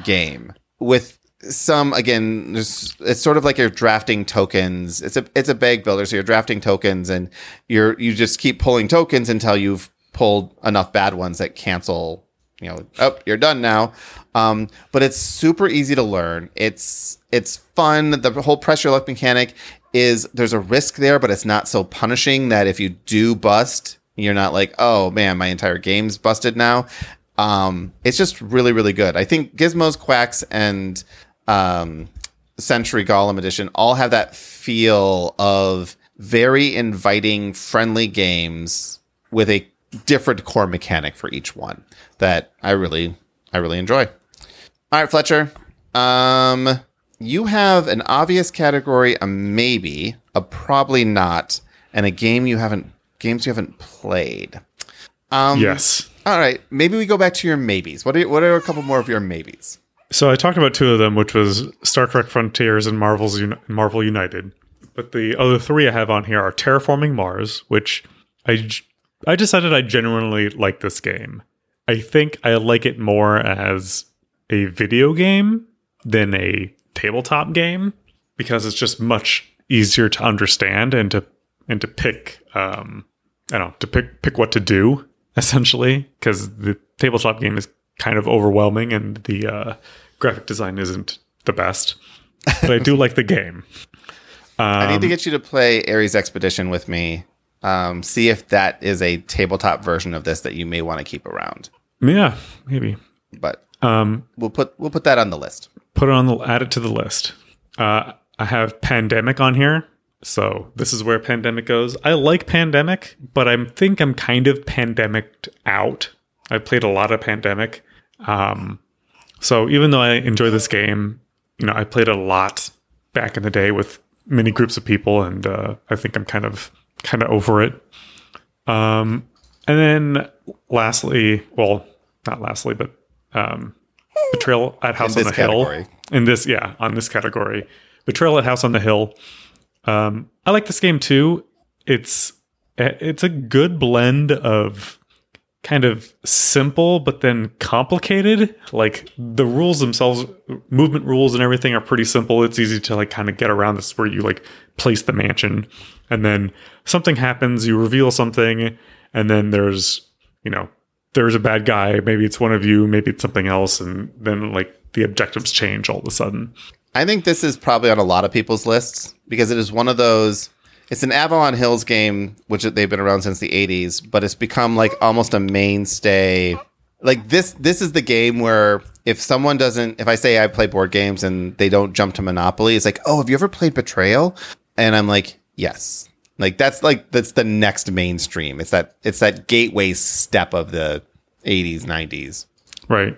Speaker 3: game with some again it's sort of like you're drafting tokens. It's a it's a bag builder so you're drafting tokens and you're you just keep pulling tokens until you've pulled enough bad ones that cancel you know oh you're done now. Um, but it's super easy to learn. It's it's fun the whole pressure luck mechanic is there's a risk there but it's not so punishing that if you do bust you're not like oh man my entire game's busted now um, it's just really really good i think gizmos quacks and um, Century Golem Edition all have that feel of very inviting, friendly games with a different core mechanic for each one that I really, I really enjoy. All right, Fletcher. Um, you have an obvious category, a maybe, a probably not, and a game you haven't games you haven't played. Um,
Speaker 1: yes.
Speaker 3: All right, maybe we go back to your maybes. What are what are a couple more of your maybes?
Speaker 1: So I talked about two of them, which was Star Trek Frontiers and Marvel's Uni- Marvel United. But the other three I have on here are Terraforming Mars, which I I decided I genuinely like this game. I think I like it more as a video game than a tabletop game because it's just much easier to understand and to and to pick um I don't know to pick pick what to do essentially because the tabletop game is kind of overwhelming and the uh, graphic design isn't the best. But I do like the game.
Speaker 3: I
Speaker 1: Um,
Speaker 3: need to get you to play Ares Expedition with me. Um, see if that is a tabletop version of this that you may want to keep around.
Speaker 1: Yeah, maybe.
Speaker 3: But
Speaker 1: Um,
Speaker 3: we'll put we'll put that on the list.
Speaker 1: Put it on the add it to the list. Uh, I have Pandemic on here, so this is where Pandemic goes. I like Pandemic, but I think I'm kind of pandemicked out. I played a lot of Pandemic, um, so even though I enjoy this game, you know, I played a lot back in the day with many groups of people, and uh, I think I'm kind of kind of over it. Um, and then lastly, well, not lastly, but um, Betrayal at House on the Hill. In this, yeah, on this category, Betrayal at House on the Hill. Um, I like this game too. It's it's a good blend of kind of simple but then complicated. Like the rules themselves, movement rules and everything are pretty simple. It's easy to like kind of get around this where you like place the mansion and then something happens, you reveal something, and then there's, you know, there's a bad guy. Maybe it's one of you, maybe it's something else, and then like the objectives change all of a sudden.
Speaker 3: I think this is probably on a lot of people's lists because it is one of those. It's an Avalon Hills game, which they've been around since the '80s, but it's become like almost a mainstay. Like this, this is the game where if someone doesn't, if I say I play board games and they don't jump to Monopoly, it's like, oh, have you ever played Betrayal? And I'm like, yes. Like that's like that's the next mainstream. It's that it's that gateway step of the '80s, '90s.
Speaker 1: Right.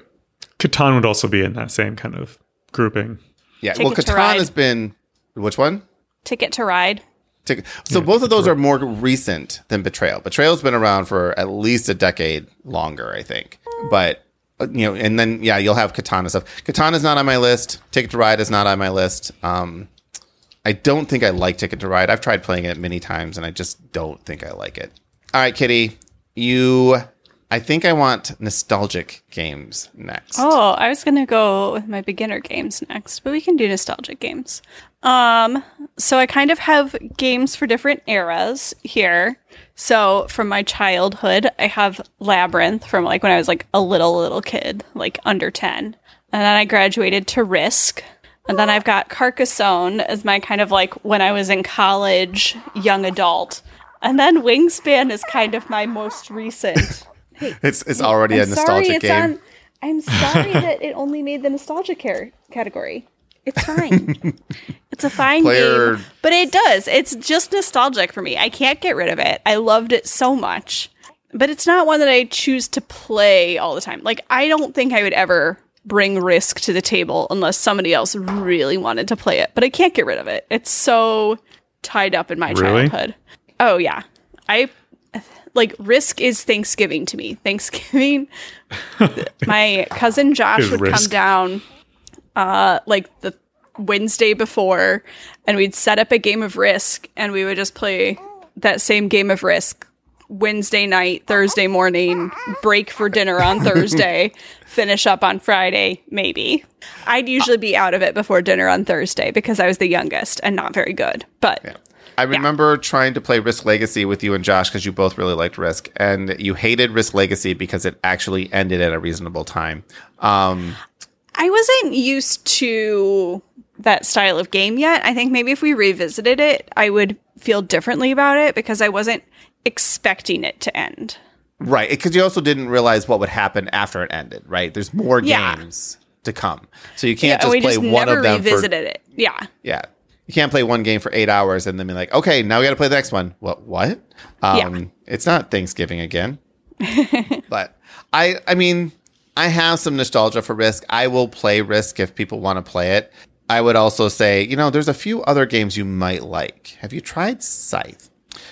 Speaker 1: Catan would also be in that same kind of grouping.
Speaker 3: Yeah.
Speaker 2: Ticket
Speaker 3: well,
Speaker 2: to
Speaker 3: Catan has been which one?
Speaker 2: Ticket to Ride.
Speaker 3: Tick- So both of those are more recent than Betrayal. Betrayal's been around for at least a decade longer, I think. But uh, you know, and then yeah, you'll have Katana stuff. Katana's not on my list. Ticket to Ride is not on my list. Um, I don't think I like Ticket to Ride. I've tried playing it many times, and I just don't think I like it. All right, Kitty, you. I think I want nostalgic games next.
Speaker 2: Oh, I was gonna go with my beginner games next, but we can do nostalgic games. Um, so I kind of have games for different eras here. So from my childhood, I have Labyrinth from like when I was like a little little kid, like under ten, and then I graduated to Risk, and then I've got Carcassonne as my kind of like when I was in college, young adult, and then Wingspan is kind of my most recent.
Speaker 3: Hey, It's it's already a
Speaker 2: I'm
Speaker 3: nostalgic
Speaker 2: sorry, it's
Speaker 3: game.
Speaker 2: on- I'm sorry that it only made the nostalgia care category. It's fine. it's a fine
Speaker 3: Player-
Speaker 2: game, but it does. It's just nostalgic for me. I can't get rid of it. I loved it so much, but it's not one that I choose to play all the time. Like I don't think I would ever bring Risk to the table unless somebody else really wanted to play it. But I can't get rid of it. It's so tied up in my
Speaker 1: Really?
Speaker 2: childhood. Oh yeah. I like risk is Thanksgiving to me. Thanksgiving my cousin Josh would
Speaker 1: Risk.
Speaker 2: come down uh like the Wednesday before and we'd set up a game of risk and we would just play that same game of risk Wednesday night, Thursday morning, break for dinner on Thursday, finish up on Friday, maybe. I'd usually be out of it before dinner on Thursday because I was the youngest and not very good. But
Speaker 3: I remember trying to play Risk Legacy with you and Josh because you both really liked Risk, and you hated Risk Legacy because it actually ended at a reasonable time. Um,
Speaker 2: I wasn't used to that style of game yet. I think maybe if we revisited it, I would feel differently about it because I wasn't expecting it to end.
Speaker 3: right, because you also didn't realize what would happen after it ended. Right, there's more
Speaker 2: Yeah.
Speaker 3: games to come, so you can't
Speaker 2: and
Speaker 3: just play
Speaker 2: just
Speaker 3: one of them. For,
Speaker 2: revisited it. Yeah.
Speaker 3: yeah, you can't play one game for eight hours and then be like, okay, now we got to play the next one. What? What? Um,
Speaker 2: Yeah.
Speaker 3: It's not Thanksgiving again. but I, I mean, I have some nostalgia for Risk. I will play Risk if people want to play it. I would also say, you know, there's a few other games you might like. Have you tried Scythe?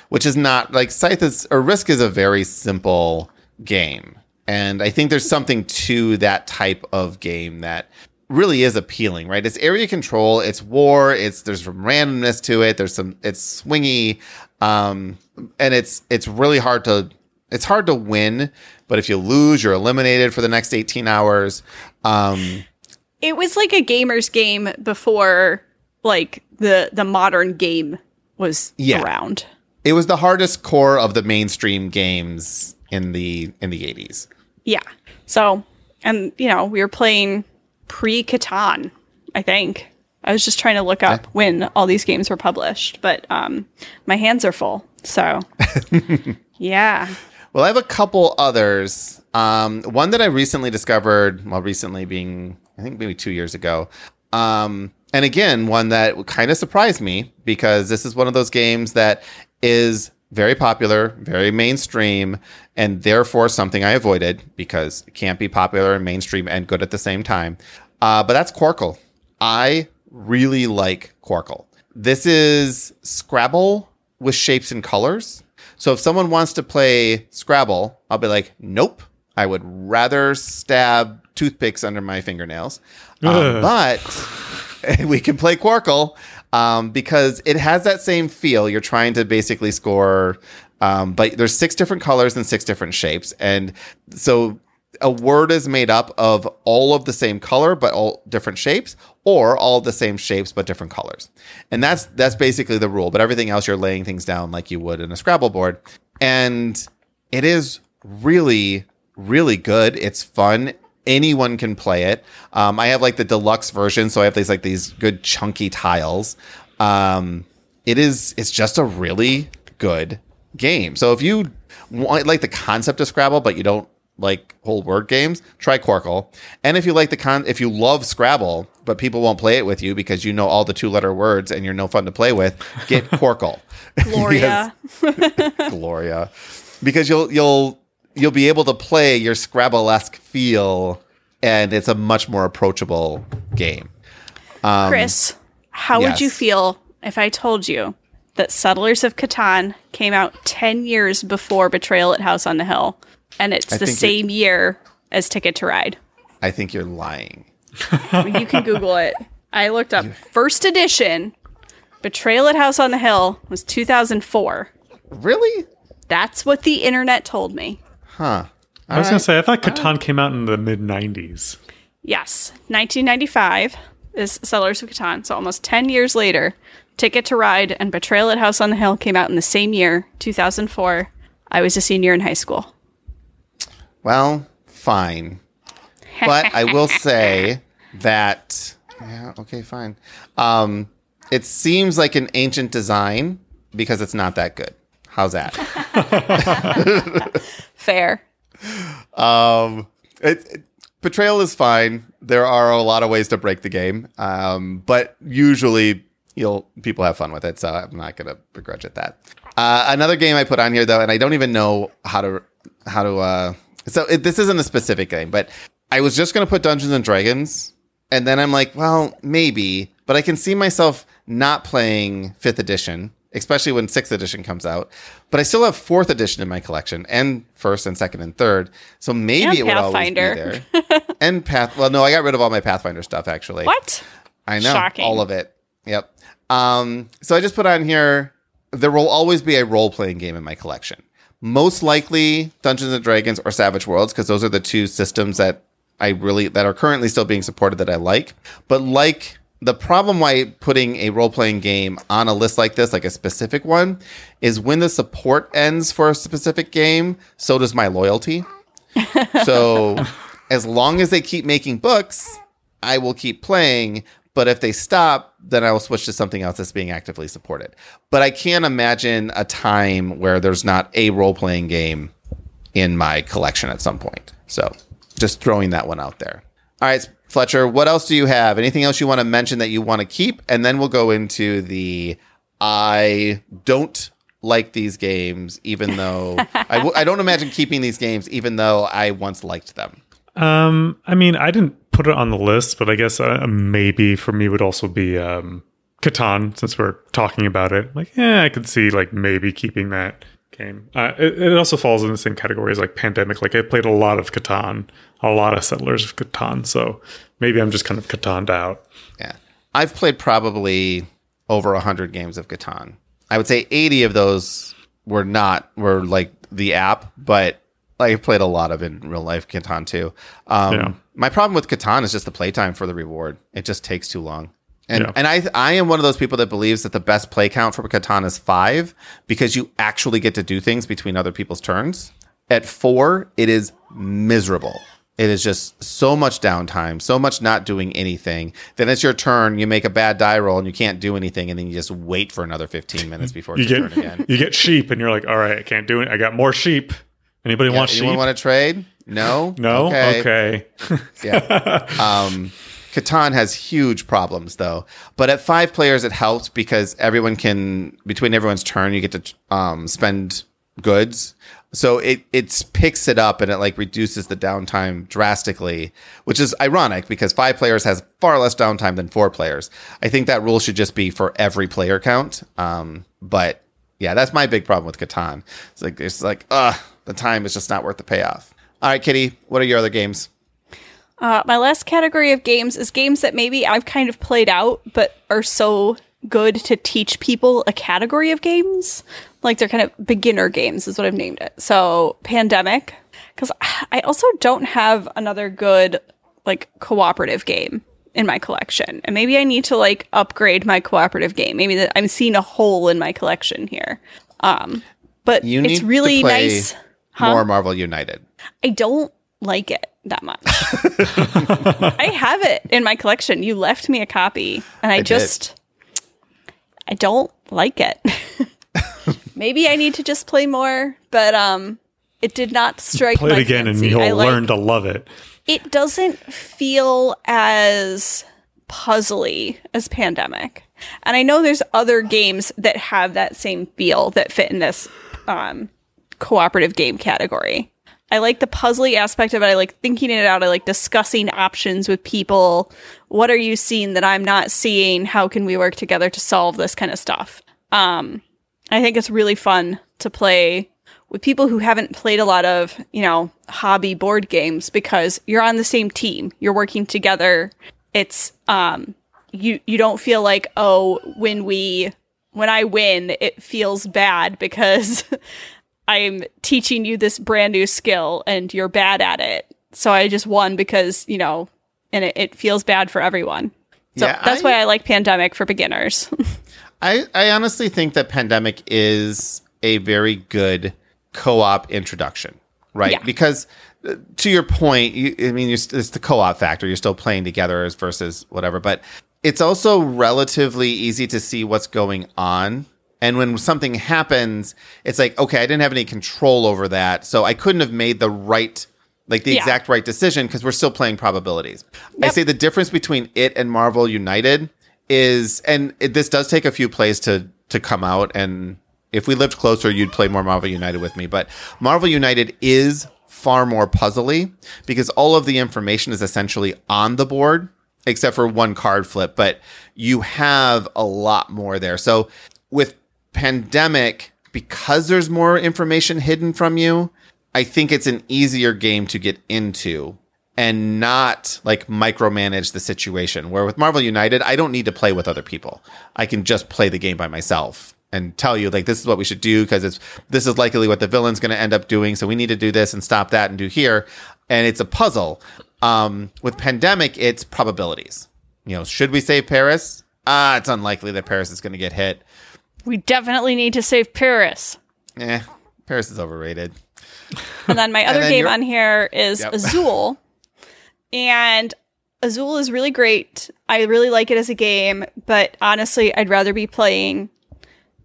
Speaker 3: Which is not like Scythe is or Risk is a very simple game. And I think there's something to that type of game that really is appealing, right? It's area control, it's war, it's there's some randomness to it, there's some it's swingy, um, and it's it's really hard to it's hard to win, but if you lose, you're eliminated for the next 18 hours. Um,
Speaker 2: It was like a gamer's game before like the the modern game was
Speaker 3: Yeah.
Speaker 2: around.
Speaker 3: It was the hardest core of the mainstream games in the in the 80s.
Speaker 2: Yeah. So, and you know, we were playing pre Catan, I think. I was just trying to look up when all these games were published, but um my hands are full. So, yeah.
Speaker 3: Well, I have a couple others. Um, one that I recently discovered, well, recently being, I think maybe two years ago. Um, and again, one that kind of surprised me because this is one of those games that is very popular, very mainstream, and therefore something I avoided because it can't be popular and mainstream and good at the same time. Uh, but that's Qwirkle. I really like Qwirkle. This is Scrabble with shapes and colors. So if someone wants to play Scrabble, I'll be like, nope. I would rather stab toothpicks under my fingernails. Um, but we can play Quarkle um, because it has that same feel. You're trying to basically score, um, but there's six different colors and six different shapes, and so a word is made up of all of the same color but all different shapes, or all the same shapes but different colors, and that's that's basically the rule. But everything else, you're laying things down like you would in a Scrabble board, and it is really really good. It's fun. Anyone can play it. Um, I have like the deluxe version, so I have these like these good chunky tiles. Um, it is. It's just a really good game. So if you want like the concept of Scrabble, but you don't like whole word games, try Qwirkle. And if you like the con, if you love Scrabble, but people won't play it with you because you know all the two letter words and you're no fun to play with, get Qwirkle.
Speaker 2: Gloria.
Speaker 3: Gloria, because you'll you'll you'll be able to play your Scrabble esque feel, and it's a much more approachable game.
Speaker 2: Um, Chris, how would you feel if I told you that Settlers of Catan came out 10 years before Betrayal at House on the Hill and it's
Speaker 3: I
Speaker 2: the same year as Ticket to Ride?
Speaker 3: I think you're lying.
Speaker 2: You can Google it. I looked up first edition. Betrayal at House on the Hill was 2004.
Speaker 3: Really?
Speaker 2: That's what the internet told me.
Speaker 3: Huh.
Speaker 1: I was going to say, I thought Catan came out in the mid 90s.
Speaker 2: Yes, 1995 is Settlers of Catan. So almost 10 years later, Ticket to Ride and Betrayal at House on the Hill came out in the same year, 2004. I was a senior in high school.
Speaker 3: Well, fine. But I will say that yeah, okay, fine. Um it seems like an ancient design because it's not that good. How's that?
Speaker 2: Fair.
Speaker 3: Um, it, it- betrayal is fine. There are a lot of ways to break the game, um, but usually you'll people have fun with it. So I'm not gonna begrudge it that. Uh, another game I put on here though, and I don't even know how to how to. Uh, so it, this isn't a specific game, but I was just gonna put Dungeons and Dragons, and then I'm like, well, maybe, but I can see myself not playing Fifth Edition especially when sixth edition comes out. But I still have fourth edition in my collection, and first and second and third. So maybe
Speaker 2: And
Speaker 3: it would always be there. and Path. Well, no, I got rid of all my Pathfinder stuff actually.
Speaker 2: What?
Speaker 3: I know
Speaker 2: Shocking.
Speaker 3: all of it. Yep. Um, so I just put on here. There will always be a role playing game in my collection. Most likely Dungeons and Dragons or Savage Worlds because those are the two systems that I really that are currently still being supported that I like. But like the problem why putting a role playing game on a list like this, like a specific one, is when the support ends for a specific game, so does my loyalty. So as long as they keep making books, I will keep playing. But if they stop, then I will switch to something else that's being actively supported. But I can't imagine a time where there's not a role playing game in my collection at some point. So just throwing that one out there. All right, Fletcher, what else do you have? Anything else you want to mention that you want to keep? And then we'll go into the I don't like these games, even though I w- I don't imagine keeping these games, even though I once liked them.
Speaker 1: Um, I mean, I didn't put it on the list, but I guess uh, maybe for me would also be um, Catan, since we're talking about it. Like, yeah, I could see like maybe keeping that game. Uh, it, it also falls in the same category as like Pandemic. Like, I played a lot of Catan, a lot of Settlers of Catan, so maybe I'm just kind of Catan'd out.
Speaker 3: Yeah. I've played probably over 100 games of Catan. I would say 80 of those were not, were like the app, but I played a lot of in real life Catan too. Um,
Speaker 1: Yeah.
Speaker 3: My problem with Catan is just the playtime for the reward. It just takes too long. And,
Speaker 1: Yeah.
Speaker 3: and I I am one of those people that believes that the best play count for Catan is five because you actually get to do things between other people's turns. At four, it is miserable. It is just so much downtime, so much not doing anything. Then it's your turn. You make a bad die roll and you can't do anything, and then you just wait for another fifteen minutes before
Speaker 1: You
Speaker 3: it's your
Speaker 1: get
Speaker 3: turn again.
Speaker 1: you get sheep, and you're like, all right, I can't do it. I got more sheep. Anybody
Speaker 3: Yeah,
Speaker 1: want sheep?
Speaker 3: anyone want to trade? No.
Speaker 1: no. Okay.
Speaker 3: Yeah. Um, Catan has huge problems though, but at five players it helps because everyone can between everyone's turn you get to um, spend goods, so it it picks it up and it like reduces the downtime drastically, which is ironic because five players has far less downtime than four players. I think that rule should just be for every player count. Um, but yeah, that's my big problem with Catan. It's like it's like uh the time is just not worth the payoff. All right, Kitty, what are your other games?
Speaker 2: Uh, my last category of games is games that maybe I've kind of played out, but are so good to teach people a category of games. Like they're kind of beginner games, is what I've named it. So, Pandemic, because I also don't have another good, like, cooperative game in my collection. And maybe I need to, like, upgrade my cooperative game. Maybe that I'm seeing a hole in my collection here. Um, but
Speaker 3: You
Speaker 2: it's really nice.
Speaker 3: More Marvel United.
Speaker 2: I don't like it that much. I have it in my collection. You left me a copy, and I,
Speaker 3: did.
Speaker 2: just I don't like it. Maybe I need to just play more, but um, it did not strike
Speaker 1: Play
Speaker 2: my
Speaker 1: it again, and
Speaker 2: fancy.
Speaker 1: you'll
Speaker 2: I like-
Speaker 1: learn to love it.
Speaker 2: It doesn't feel as puzzly as Pandemic, and I know there's other games that have that same feel that fit in this um, cooperative game category. I like the puzzly aspect of it. I like thinking it out. I like discussing options with people. What are you seeing that I'm not seeing? How can we work together to solve this kind of stuff? Um, I think it's really fun to play with people who haven't played a lot of, you know, hobby board games because you're on the same team. You're working together. It's um you you don't feel like, "Oh, when we when I win, it feels bad because I'm teaching you this brand new skill and you're bad at it. So I just won because, you know, and it, it feels bad for everyone. So
Speaker 3: Yeah,
Speaker 2: that's
Speaker 3: I-
Speaker 2: why I like Pandemic for beginners.
Speaker 3: I, I honestly think that Pandemic is a very good co-op introduction, right?
Speaker 2: Yeah.
Speaker 3: Because uh, to your point, you, I mean, you're, it's the co-op factor. You're still playing together as versus whatever, but it's also relatively easy to see what's going on. And when something happens, it's like, okay, I didn't have any control over that, so I couldn't have made the right, like the
Speaker 2: Yeah.
Speaker 3: exact right decision because we're still playing probabilities. I say the difference between it and Marvel United is, and it, this does take a few plays to to come out. And if we lived closer, you'd play more Marvel United with me. But Marvel United is far more puzzly because all of the information is essentially on the board, except for one card flip. But you have a lot more there. So with Pandemic, because there's more information hidden from you, I think it's an easier game to get into and not like micromanage the situation. Where with Marvel United, I don't need to play with other people. I can just play the game by myself and tell you like this is what we should do because it's this is likely what the villain's going to end up doing. So we need to do this and stop that and do here. And it's a puzzle. Um, with Pandemic, it's probabilities. You know, should we save Paris? Ah, it's unlikely that Paris is going to get hit.
Speaker 2: We definitely need to save Paris.
Speaker 3: Eh, Paris is overrated.
Speaker 2: And then my other
Speaker 3: then
Speaker 2: game
Speaker 3: you're-
Speaker 2: on here is
Speaker 3: Yep.
Speaker 2: Azul. and Azul is really great. I really like it as a game, but honestly, I'd rather be playing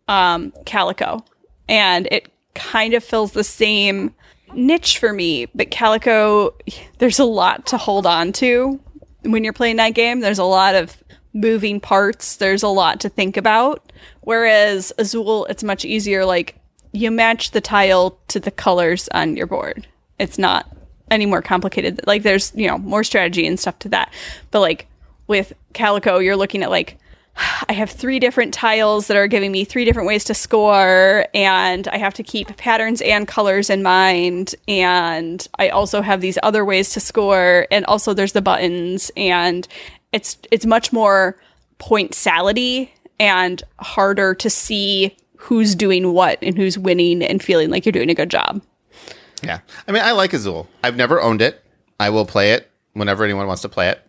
Speaker 2: um, Calico. And it kind of fills the same niche for me, but Calico, there's a lot to hold on to when you're playing that game. There's a lot of moving parts, there's a lot to think about. Whereas Azul, it's much easier. Like, you match the tile to the colors on your board. It's not any more complicated. Like there's, you know, more strategy and stuff to that. But like with Calico, you're looking at like I have three different tiles that are giving me three different ways to score and I have to keep patterns and colors in mind and I also have these other ways to score and also there's the buttons and it's it's much more point salady and harder to see who's doing what and who's winning and feeling like you're doing a good job.
Speaker 3: Yeah. I mean, I like Azul. I've never owned it. I will play it whenever anyone wants to play it.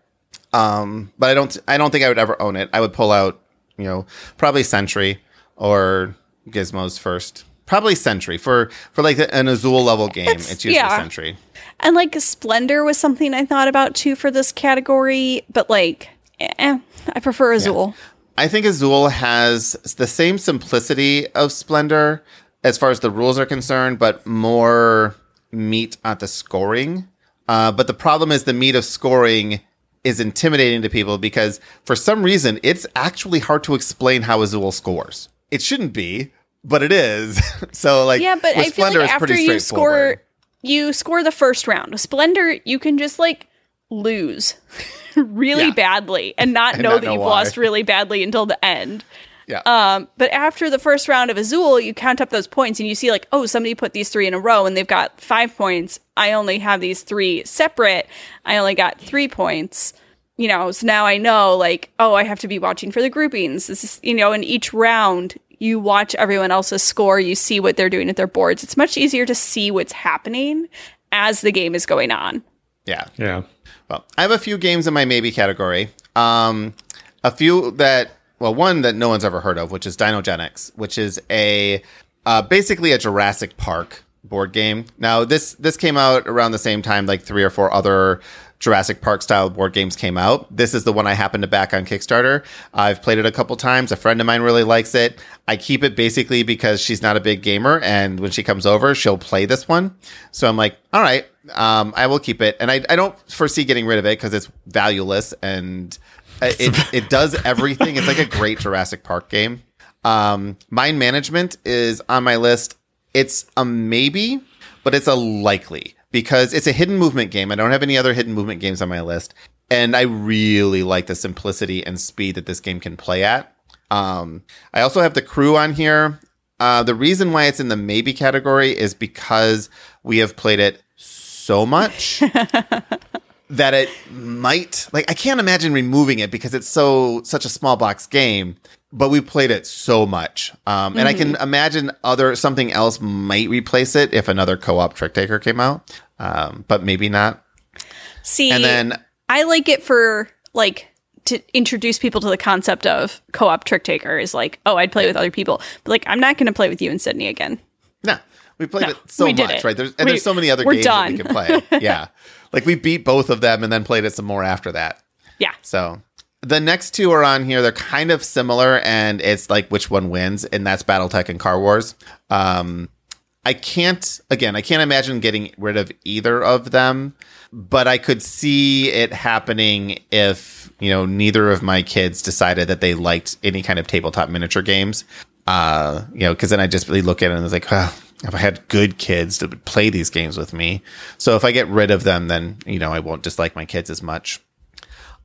Speaker 3: Um, but I don't I don't think I would ever own it. I would pull out, you know, probably Century or Gizmos first. Probably Century for for like an Azul level game. It's,
Speaker 2: It's-
Speaker 3: usually
Speaker 2: yeah.
Speaker 3: Century.
Speaker 2: And like Splendor was something I thought about too for this category, but like, eh, I prefer Azul.
Speaker 3: I think Azul has the same simplicity of Splendor as far as the rules are concerned, but more meat at the scoring. Uh, but the problem is the meat of scoring is intimidating to people because for some reason it's actually hard to explain how Azul scores. It shouldn't be, but it is. so like
Speaker 2: Yeah, but I feel
Speaker 3: Splendor,
Speaker 2: like after you score, you score the first round. With Splendor, you can just like lose really
Speaker 3: Yeah.
Speaker 2: badly and not
Speaker 3: And
Speaker 2: know
Speaker 3: not
Speaker 2: that
Speaker 3: know
Speaker 2: you've
Speaker 3: why.
Speaker 2: lost really badly until the end.
Speaker 3: Yeah.
Speaker 2: Um, but after the first round of Azul, you count up those points and you see like, oh, somebody put these three in a row and they've got five points. I only have these three separate. I only got three points. You know, so now I know like, oh, I have to be watching for the groupings. This is, you know, in each round, you watch everyone else's score, you see what they're doing at their boards. It's much easier to see what's happening as the game is going on.
Speaker 3: yeah.
Speaker 1: Yeah.
Speaker 3: Well, I have a few games in my maybe category. Um, a few that, well, one that no one's ever heard of, which is Dinogenics, which is a uh, basically a Jurassic Park board game. Now, this this came out around the same time, like three or four other Jurassic Park style board games came out. This is the one I happen to back on Kickstarter. I've played it a couple times. A friend of mine really likes it. I keep it basically because she's not a big gamer, and when she comes over, she'll play this one. So I'm like, all right, um, I will keep it, and I, I don't foresee getting rid of it because it's valueless and uh, it it does everything. It's like a great Jurassic Park game. Um, Mind Management is on my list. It's a maybe, but it's a likely because it's a hidden movement game. I don't have any other hidden movement games on my list, and I really like the simplicity and speed that this game can play at. Um, I also have the crew on here. Uh, the reason why it's in the maybe category is because we have played it so much that it might like I can't imagine removing it because it's so such a small box game. But we played it so much, um, and I can imagine other something else might replace it if another co-op trick taker came out, um, but maybe not.
Speaker 2: See,
Speaker 3: And then
Speaker 2: I like it for like to introduce people to the concept of co-op trick taker is like, oh, I'd play with other people, but like I'm not going to play with you and Sydney again.
Speaker 3: No, we played
Speaker 2: No,
Speaker 3: it so much,
Speaker 2: it.
Speaker 3: right? There's, and
Speaker 2: We-
Speaker 3: there's so many other games that we can play. yeah, like we beat both of them and then played it some more after that.
Speaker 2: Yeah,
Speaker 3: So the next two are on here. They're kind of similar, and it's like which one wins, and that's BattleTech and Car Wars. Um, I can't again. I can't imagine getting rid of either of them, but I could see it happening if you know neither of my kids decided that they liked any kind of tabletop miniature games. Uh, you know, because then I just really look at it and it's like, well, if I had good kids that would play these games with me, so if I get rid of them, then you know I won't dislike my kids as much.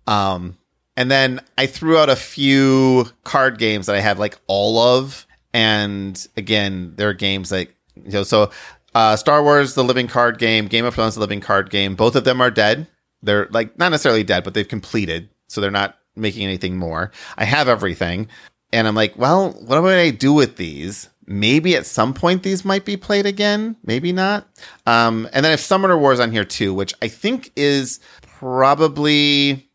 Speaker 3: Um, and then I threw out a few card games that I have like all of, And again, there are games like you know, so uh, Star Wars, the living card game, Game of Thrones, the living card game. Both of them are dead. They're like not necessarily dead, but they've completed, so they're not making anything more. I have everything, and I'm like, well, what am I do with these? Maybe at some point these might be played again, maybe not. Um, and then if Summoner Wars on here too, which I think is probably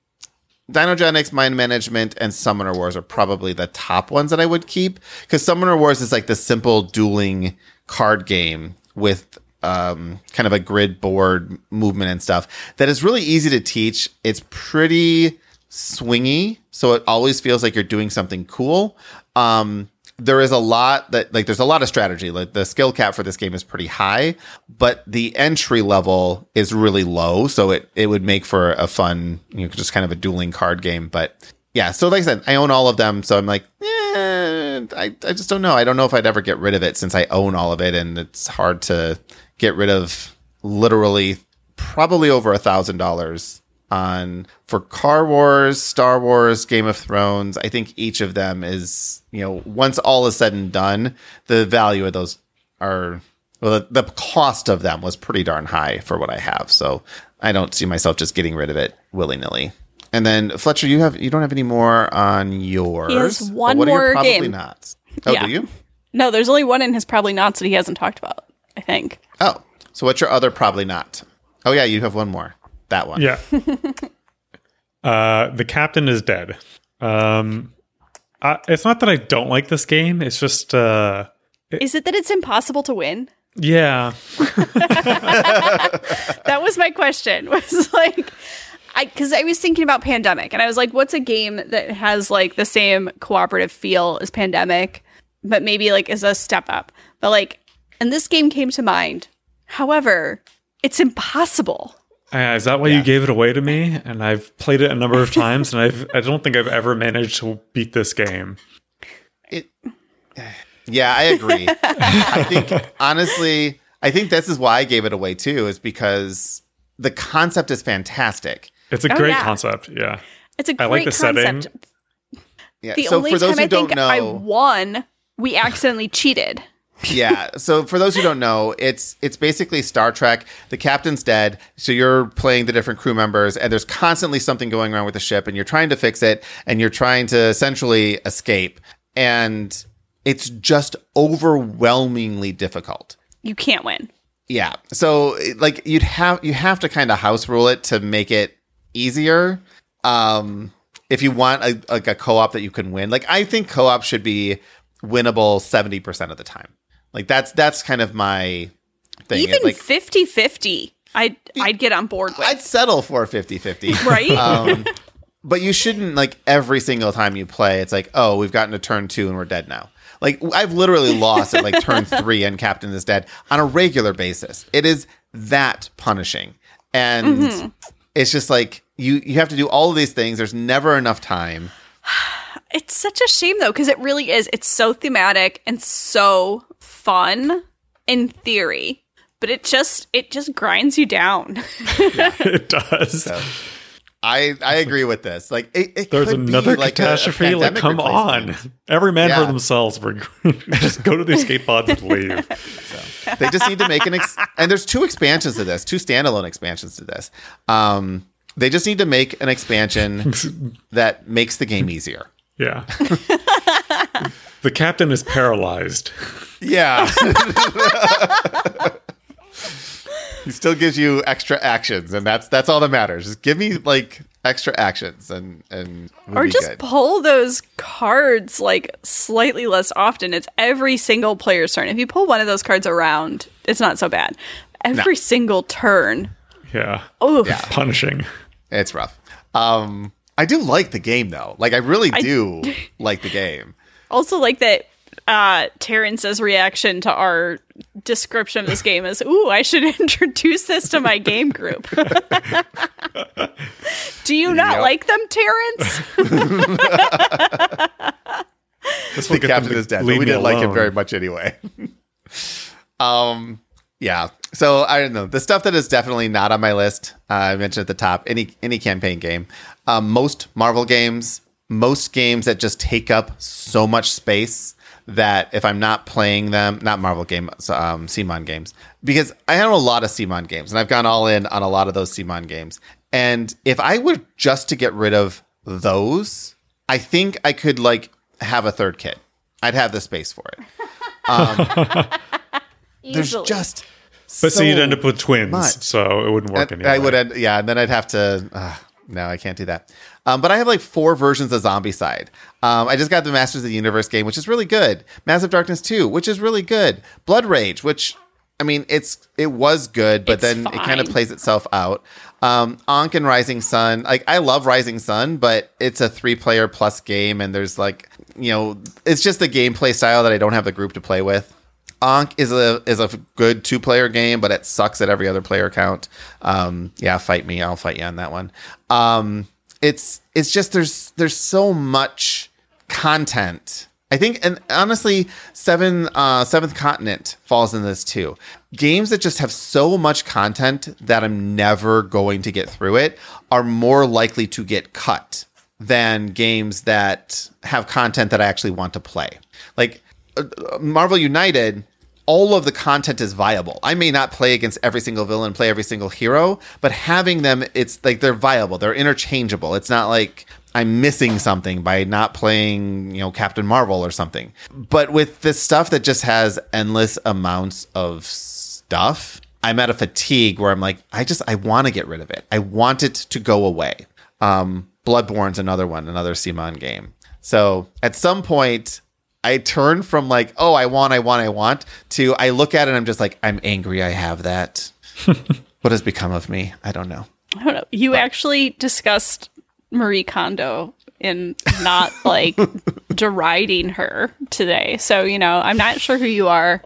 Speaker 3: Dinogenics, Mind Management, and Summoner Wars are probably the top ones that I would keep because Summoner Wars is like the simple dueling card game with um, kind of a grid board movement and stuff that is really easy to teach. It's pretty swingy, so it always feels like you're doing something cool. Um, there is a lot that like there's a lot of strategy. Like the skill cap for this game is pretty high, but the entry level is really low, so it it would make for a fun, you know, just kind of a dueling card game. But yeah, so like I said, I own all of them, so I'm like, eh, I I just don't know. I don't know if I'd ever get rid of it since I own all of it, and it's hard to get rid of literally probably over a thousand dollars on for Car Wars, Star Wars, Game of Thrones. I think each of them is, you know, once all is said and done, the value of those are well, the, the cost of them was pretty darn high for what I have. So I don't see myself just getting rid of it willy nilly. And then Fletcher, you have you don't have any more on yours.
Speaker 2: He has one
Speaker 3: what are your
Speaker 2: more
Speaker 3: probably
Speaker 2: game.
Speaker 3: nots? Oh,
Speaker 2: Yeah.
Speaker 3: do you?
Speaker 2: No, there's only one in his probably nots that he hasn't talked about. I think.
Speaker 3: Oh, so what's your other probably not? Oh yeah, you have one more. That one.
Speaker 1: Yeah. uh, the captain is dead. Um, I, it's not that I don't like this game. It's just, uh,
Speaker 2: Is it that it's impossible to win?
Speaker 1: yeah,
Speaker 2: that was my question. Was like, I because I was thinking about Pandemic, and I was like, what's a game that has like the same cooperative feel as Pandemic, but maybe like is a step up. But like, and this game came to mind. However, it's impossible.
Speaker 1: Uh, is that why you gave it away to me? And I've played it a number of times, and I've I don't think I've ever managed to beat this game.
Speaker 3: It, yeah, I agree. I think honestly, I think this is why I gave it away too, is because the concept is fantastic.
Speaker 1: It's a
Speaker 2: Oh,
Speaker 1: great
Speaker 2: yeah.
Speaker 1: concept. Yeah,
Speaker 2: It's a
Speaker 1: I
Speaker 2: great
Speaker 1: like the setting.
Speaker 2: concept.
Speaker 3: Yeah.
Speaker 2: The
Speaker 3: so
Speaker 2: only
Speaker 3: for those
Speaker 2: time
Speaker 3: who
Speaker 2: I
Speaker 3: don't
Speaker 2: think I won, we accidentally cheated.
Speaker 3: Yeah. So for those who don't know, it's it's basically Star Trek. The captain's dead, so you're playing the different crew members, and there's constantly something going wrong with the ship, and you're trying to fix it, and you're trying to essentially escape, and it's just overwhelmingly difficult.
Speaker 2: You can't win.
Speaker 3: Yeah. So like you'd have you have to kind of house rule it to make it easier. Um if you want a, like a co-op that you can win. Like I think co-op should be winnable 70% of the time. Like that's that's kind of my thing.
Speaker 2: Even
Speaker 3: like
Speaker 2: 50-50, I'd I'd get on board with.
Speaker 3: I'd settle for 50-50.
Speaker 2: right?
Speaker 3: um but you shouldn't like every single time you play it's like, "Oh, we've gotten to turn 2 and we're dead now." Like I've literally lost at like turn 3 and captain is dead on a regular basis. It is that punishing. And
Speaker 2: Mm-hmm.
Speaker 3: it's just like you you have to do all of these things. There's never enough time.
Speaker 2: It's such a shame though, because it really is. It's so thematic and so fun in theory, but it just it just grinds you down.
Speaker 1: it does.
Speaker 3: I I agree with this. Like it, it
Speaker 1: There's
Speaker 3: could be
Speaker 1: another
Speaker 3: like a- a
Speaker 1: catastrophe. like, come on, every man
Speaker 3: Yeah.
Speaker 1: for themselves. We're just go to the escape pods and leave.
Speaker 3: They just need to make an ex- and there's two expansions to this, two standalone expansions to this. Um, they just need to make an expansion that makes the game easier.
Speaker 1: Yeah. the captain is paralyzed.
Speaker 3: Yeah. he still gives you extra actions, and that's that's all that matters. Just give me like extra actions, and and we'll
Speaker 2: or
Speaker 3: be
Speaker 2: just
Speaker 3: good.
Speaker 2: pull those cards like slightly less often. It's every single player's turn. If you pull one of those cards around, it's not so bad. Every single turn.
Speaker 1: Yeah.
Speaker 2: Oh,
Speaker 3: Yeah.
Speaker 1: Punishing.
Speaker 3: It's rough. Um, I do like the game though. Like I really do like the game.
Speaker 2: Also, like that. Uh, Terrence's reaction to our description of this game is, "Ooh, I should introduce this to my game group." Do you not
Speaker 3: Yep.
Speaker 2: like them, Terrence?
Speaker 1: This
Speaker 3: The
Speaker 1: will get them
Speaker 3: captain is dead, but we didn't like him very much anyway. um, yeah. So I don't know the stuff that is definitely not on my list. Uh, I mentioned at the top any any campaign game. Um, most Marvel games most games that just take up so much space that if I'm not playing them, not Marvel games, um, CMON games, because I own a lot of CMON games and I've gone all in on a lot of those CMON games. And if I were just to get rid of those, I think I could like have a third kit. I'd have the space for it. Um, there's just
Speaker 1: But so, you'd end up with twins,
Speaker 3: much.
Speaker 1: so it wouldn't work
Speaker 3: and
Speaker 1: anyway.
Speaker 3: I would end, yeah, and then I'd have to. Uh, no, I can't do that. Um, but I have like four versions of Zombicide. Um, I just got the Masters of the Universe game, which is really good. Massive Darkness 2, which is really good. Blood Rage, which I mean, it's it was good, but
Speaker 2: It's
Speaker 3: then it kind of plays itself out. Um, Ankh and Rising Sun, like I love Rising Sun, but it's a three player plus game, and there's like you know, it's just the gameplay style that I don't have the group to play with. Ankh is a is a good two player game, but it sucks at every other player count. Um, yeah, fight me, I'll fight you on that one. Um, it's it's just there's there's so much content. I think, and honestly, seven uh, seventh continent falls in this too. Games that just have so much content that I'm never going to get through it are more likely to get cut than games that have content that I actually want to play. Like uh, Marvel United, all of the content is viable. I may not play against every single villain, play every single hero, but having them, it's like they're viable. They're interchangeable. It's not like I'm missing something by not playing, you know, Captain Marvel or something. But with this stuff that just has endless amounts of stuff, I'm at a fatigue where I'm like, I just I want to get rid of it. I want it to go away. Um, Bloodborne's another one, another CMON game. So at some point, I turn from like, oh, I want, I want, I want, to I look at it and I'm just like, I'm angry. I have that. what has become of me? I don't know.
Speaker 2: I don't know. You actually discussed Marie Kondo in not like deriding her today. So, you know, I'm not sure who you are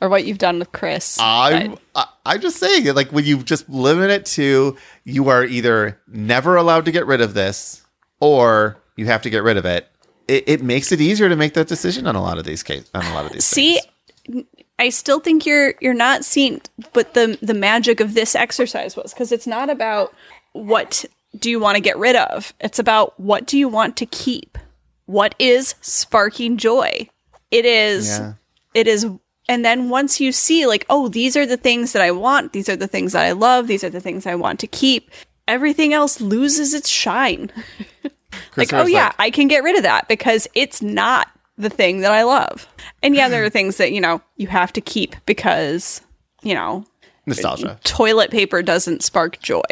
Speaker 2: or what you've done with Chris.
Speaker 3: I'm I, I'm just saying it like when you just limit it to you are either never allowed to get rid of this or you have to get rid of it. It, it makes it easier to make that decision on a lot of these cases. On a lot of these.
Speaker 2: See,
Speaker 3: things.
Speaker 2: I still think you're you're not seeing what the the magic of this exercise was because it's not about what do you want to get rid of. It's about what do you want to keep. What is sparking joy? It is
Speaker 3: Yeah.
Speaker 2: it is and then once you see like oh these are the things that I want, these are the things that I love, these are the things I want to keep, everything else loses its shine. like
Speaker 3: Christopher's
Speaker 2: oh yeah,
Speaker 3: like-
Speaker 2: I can get rid of that because it's not the thing that I love. And yeah, there are things that, you know, you have to keep because, you know,
Speaker 3: nostalgia.
Speaker 2: toilet paper doesn't spark joy,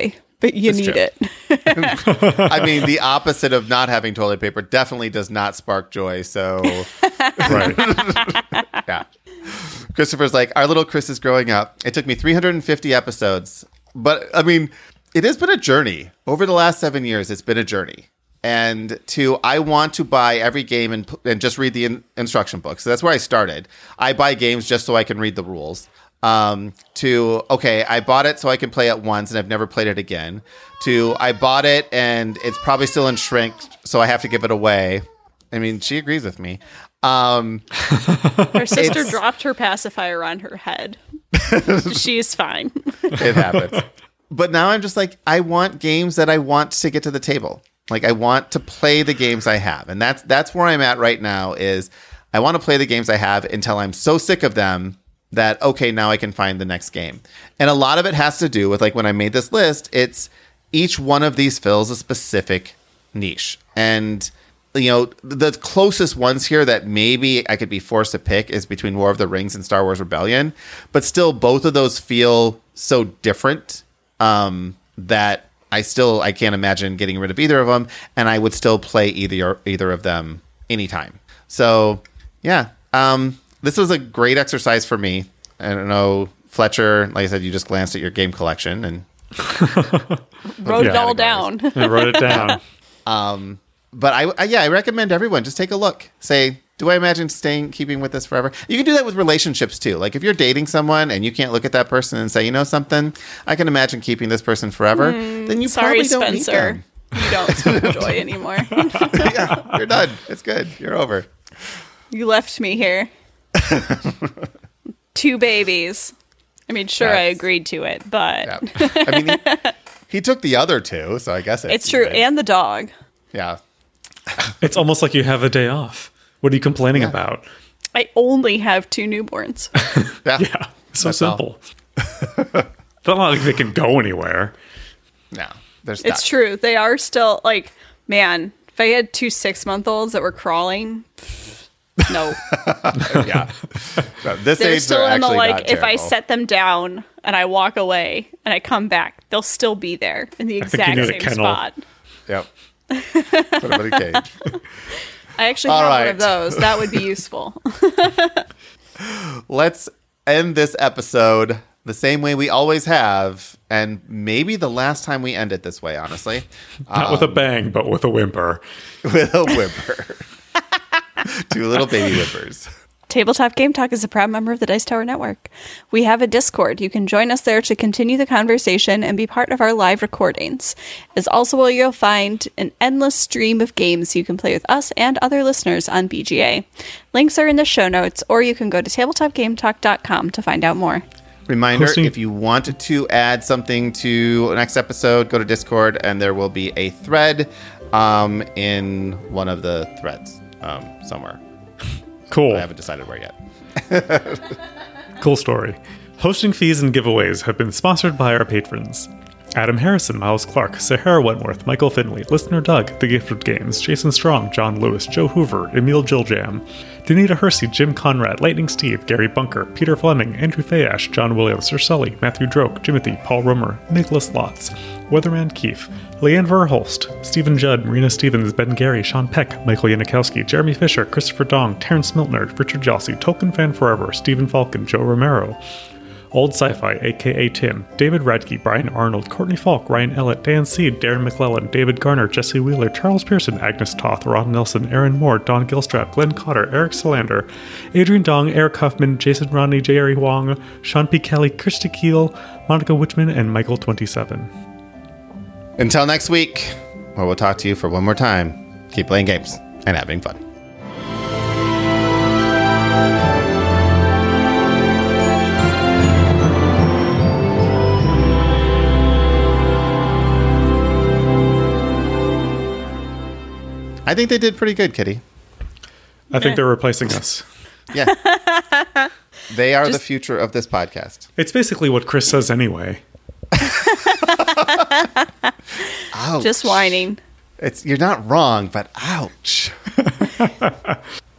Speaker 2: but you need
Speaker 3: true.
Speaker 2: it.
Speaker 3: I mean, the opposite of not having toilet paper definitely does not spark joy. So
Speaker 1: right.
Speaker 3: yeah. Christopher's like, our little Chris is growing up. It took me 350 episodes. But I mean, it has been a journey. Over the last seven years, it's been a journey. And to, I want to buy every game and, and just read the in, instruction book. So that's where I started. I buy games just so I can read the rules. Um, to, okay, I bought it so I can play it once and I've never played it again. To, I bought it and it's probably still in shrink, so I have to give it away. I mean, she agrees with me. Um,
Speaker 2: Her sister dropped her pacifier on her head. She's fine.
Speaker 3: it happens. But now I'm just like, I want games that I want to get to the table. Like I want to play the games I have. And that's that's where I'm at right now is I want to play the games I have until I'm so sick of them that okay, now I can find the next game. And a lot of it has to do with like when I made this list, it's each one of these fills a specific niche. And you know, the closest ones here that maybe I could be forced to pick is between War of the Rings and Star Wars Rebellion, but still both of those feel so different um, that I still I can't imagine getting rid of either of them, and I would still play either either of them anytime. So yeah, um, this was a great exercise for me. I don't know, Fletcher. Like I said, you just glanced at your game collection and
Speaker 2: Wrote it all down.
Speaker 1: I wrote it down.
Speaker 3: um, but I, I yeah, I recommend everyone just take a look. Say, do I imagine staying keeping with this forever? You can do that with relationships too. Like if you're dating someone and you can't look at that person and say, you know something, I can imagine keeping this person forever. Hmm. then you
Speaker 2: Sorry,
Speaker 3: probably don't need
Speaker 2: Spencer.
Speaker 3: them.
Speaker 2: You don't spark joy anymore.
Speaker 3: yeah, you're done. It's good. You're over.
Speaker 2: You left me here. Two babies. I mean, sure, I agreed to it, but
Speaker 3: Yeah. I mean, he, he took the other two, so I guess it's,
Speaker 2: it's true.
Speaker 3: even.
Speaker 2: And the dog.
Speaker 3: yeah.
Speaker 1: It's almost like you have a day off. What are you complaining about?
Speaker 2: I only have two newborns.
Speaker 3: Yeah.
Speaker 1: Yeah, so
Speaker 3: That's
Speaker 1: simple. it's not like they can go anywhere.
Speaker 3: No, they're stuck.
Speaker 2: it's true. They are still like, man, if I had two six month olds that were crawling, pff, no.
Speaker 3: yeah. No, this
Speaker 2: They're
Speaker 3: age,
Speaker 2: still
Speaker 3: they're
Speaker 2: in the like,
Speaker 3: not
Speaker 2: if I set them down and I walk away and I come back, they'll still be there in the
Speaker 1: I think you
Speaker 2: exact same spot.
Speaker 3: Yep. Put them in a cage.
Speaker 2: I actually
Speaker 3: All
Speaker 2: have one of those. That would be useful.
Speaker 3: Let's end this episode the same way we always have, and maybe the last time we end it this way, honestly,
Speaker 1: Not with a um, bang, but with a whimper.
Speaker 3: with a whimper. Two little baby whimpers.
Speaker 2: Tabletop Game Talk is a proud member of the Dice Tower Network. We have a Discord. You can join us there to continue the conversation and be part of our live recordings. It's also where you'll find an endless stream of games you can play with us and other listeners on BGA. Links are in the show notes, or you can go to tabletopgametalk.com to find out more.
Speaker 3: Reminder
Speaker 1: Hosting-
Speaker 3: if you want to add something to next episode, go to Discord and there will be a thread um, in one of the threads um, somewhere.
Speaker 1: Cool.
Speaker 3: I haven't decided where yet.
Speaker 1: Cool story. Hosting fees and giveaways have been sponsored by our patrons. Adam Harrison, Miles Clark, Sahara Wentworth, Michael Finley, Listener Doug, The Gifted Games, Jason Strong, John Lewis, Joe Hoover, Emil Jiljam, Danita Hersey, Jim Conrad, Lightning Steve, Gary Bunker, Peter Fleming, Andrew Fayash, John Williams, Sir Sully, Matthew Droke, Timothy, Paul Rummer, Nicholas Lotz, Weatherman Keefe, Leanne Verholst, Stephen Judd, Marina Stevens, Ben Gary, Sean Peck, Michael Yanikowski, Jeremy Fisher, Christopher Dong, Terrence Miltner, Richard Jossie, Tolkien Fan Forever, Stephen Falcon, Joe Romero, Old Sci-Fi, aka Tim, David Radke, Brian Arnold, Courtney Falk, Ryan Ellett, Dan Seed, Darren McClellan, David Garner, Jesse Wheeler, Charles Pearson, Agnes Toth, Ron Nelson, Aaron Moore, Don Gilstrap, Glenn Cotter, Eric Solander, Adrian Dong, Eric Huffman, Jason Rodney, Jerry Wong, Sean P. Kelly, Krista Keel, Monica Wichman, and Michael27.
Speaker 3: Until next week, where we'll talk to you for one more time. Keep playing games and having fun. I think they did pretty good, Kitty.
Speaker 1: I think eh. they're replacing us.
Speaker 3: Yeah. they are the future of this podcast.
Speaker 1: It's basically what Chris says anyway.
Speaker 3: Ouch.
Speaker 2: Just whining.
Speaker 3: It's you're not wrong, but ouch.